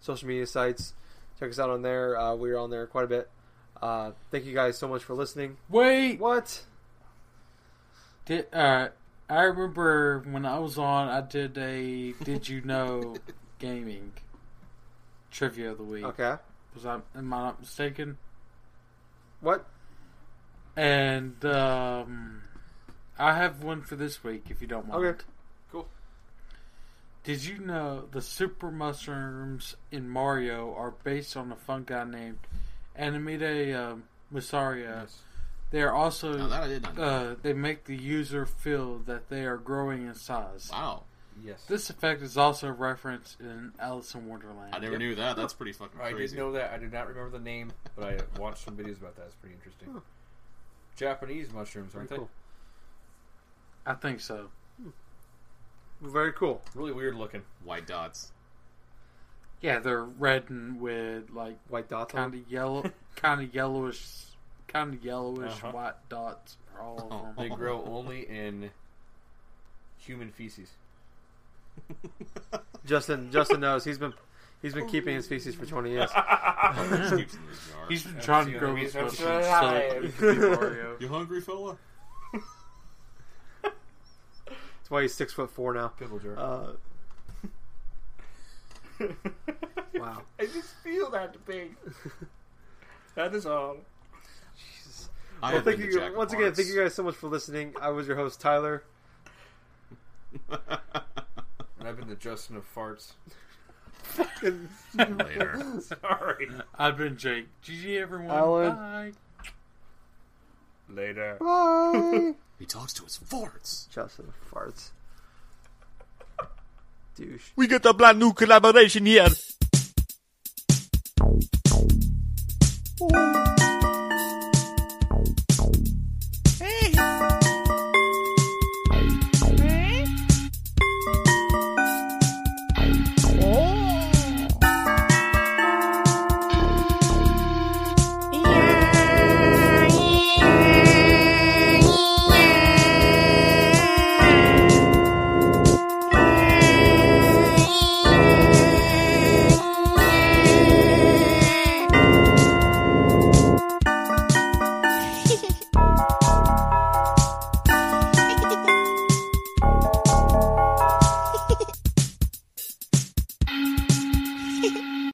social media sites. Check us out on there. Uh, we're on there quite a bit. Uh, thank you guys so much for listening. Wait, What? did uh, I remember when I was on? I did a Did you know gaming trivia of the week. Okay. Was I am I not mistaken? What? And um, I have one for this week, if you don't mind. Okay. Cool. Did you know the super mushrooms in Mario are based on a fungi named Amanita um, Muscaria? Yes. They are also Now that I did not know. uh, they make the user feel that they are growing in size. wow, Yes. This effect is also referenced in Alice in Wonderland. I never Yep. knew that. That's pretty fucking I crazy. did know that. I did not remember the name, but I watched some videos about that. It's pretty interesting. Huh. Japanese mushrooms, aren't Pretty cool. I think so. Very cool. Really weird looking. White dots. Yeah, they're red and with like White dots kind of yellow, kind of yellowish, kind of yellowish Uh-huh. white dots are all over They grow only in human feces. Justin. Justin knows. He's been he's been keeping his feces for twenty years. Just keeps in the jar. He's been trying to grow mean? his That's mushrooms what so I- he can be Mario. You hungry, fella? That's why he's six foot four now. Pickle jar. Uh, wow. I just feel that big. that is all. Jesus. I Well, thank you to Jack once again. Thank you guys so much for listening. I was your host Tyler. And I've been the Justin of farts. Later. Sorry. I've been Jake. GG everyone. Alan. Bye. Later. Bye. He talks to his farts. Justin farts. Douche. We got a brand new collaboration here.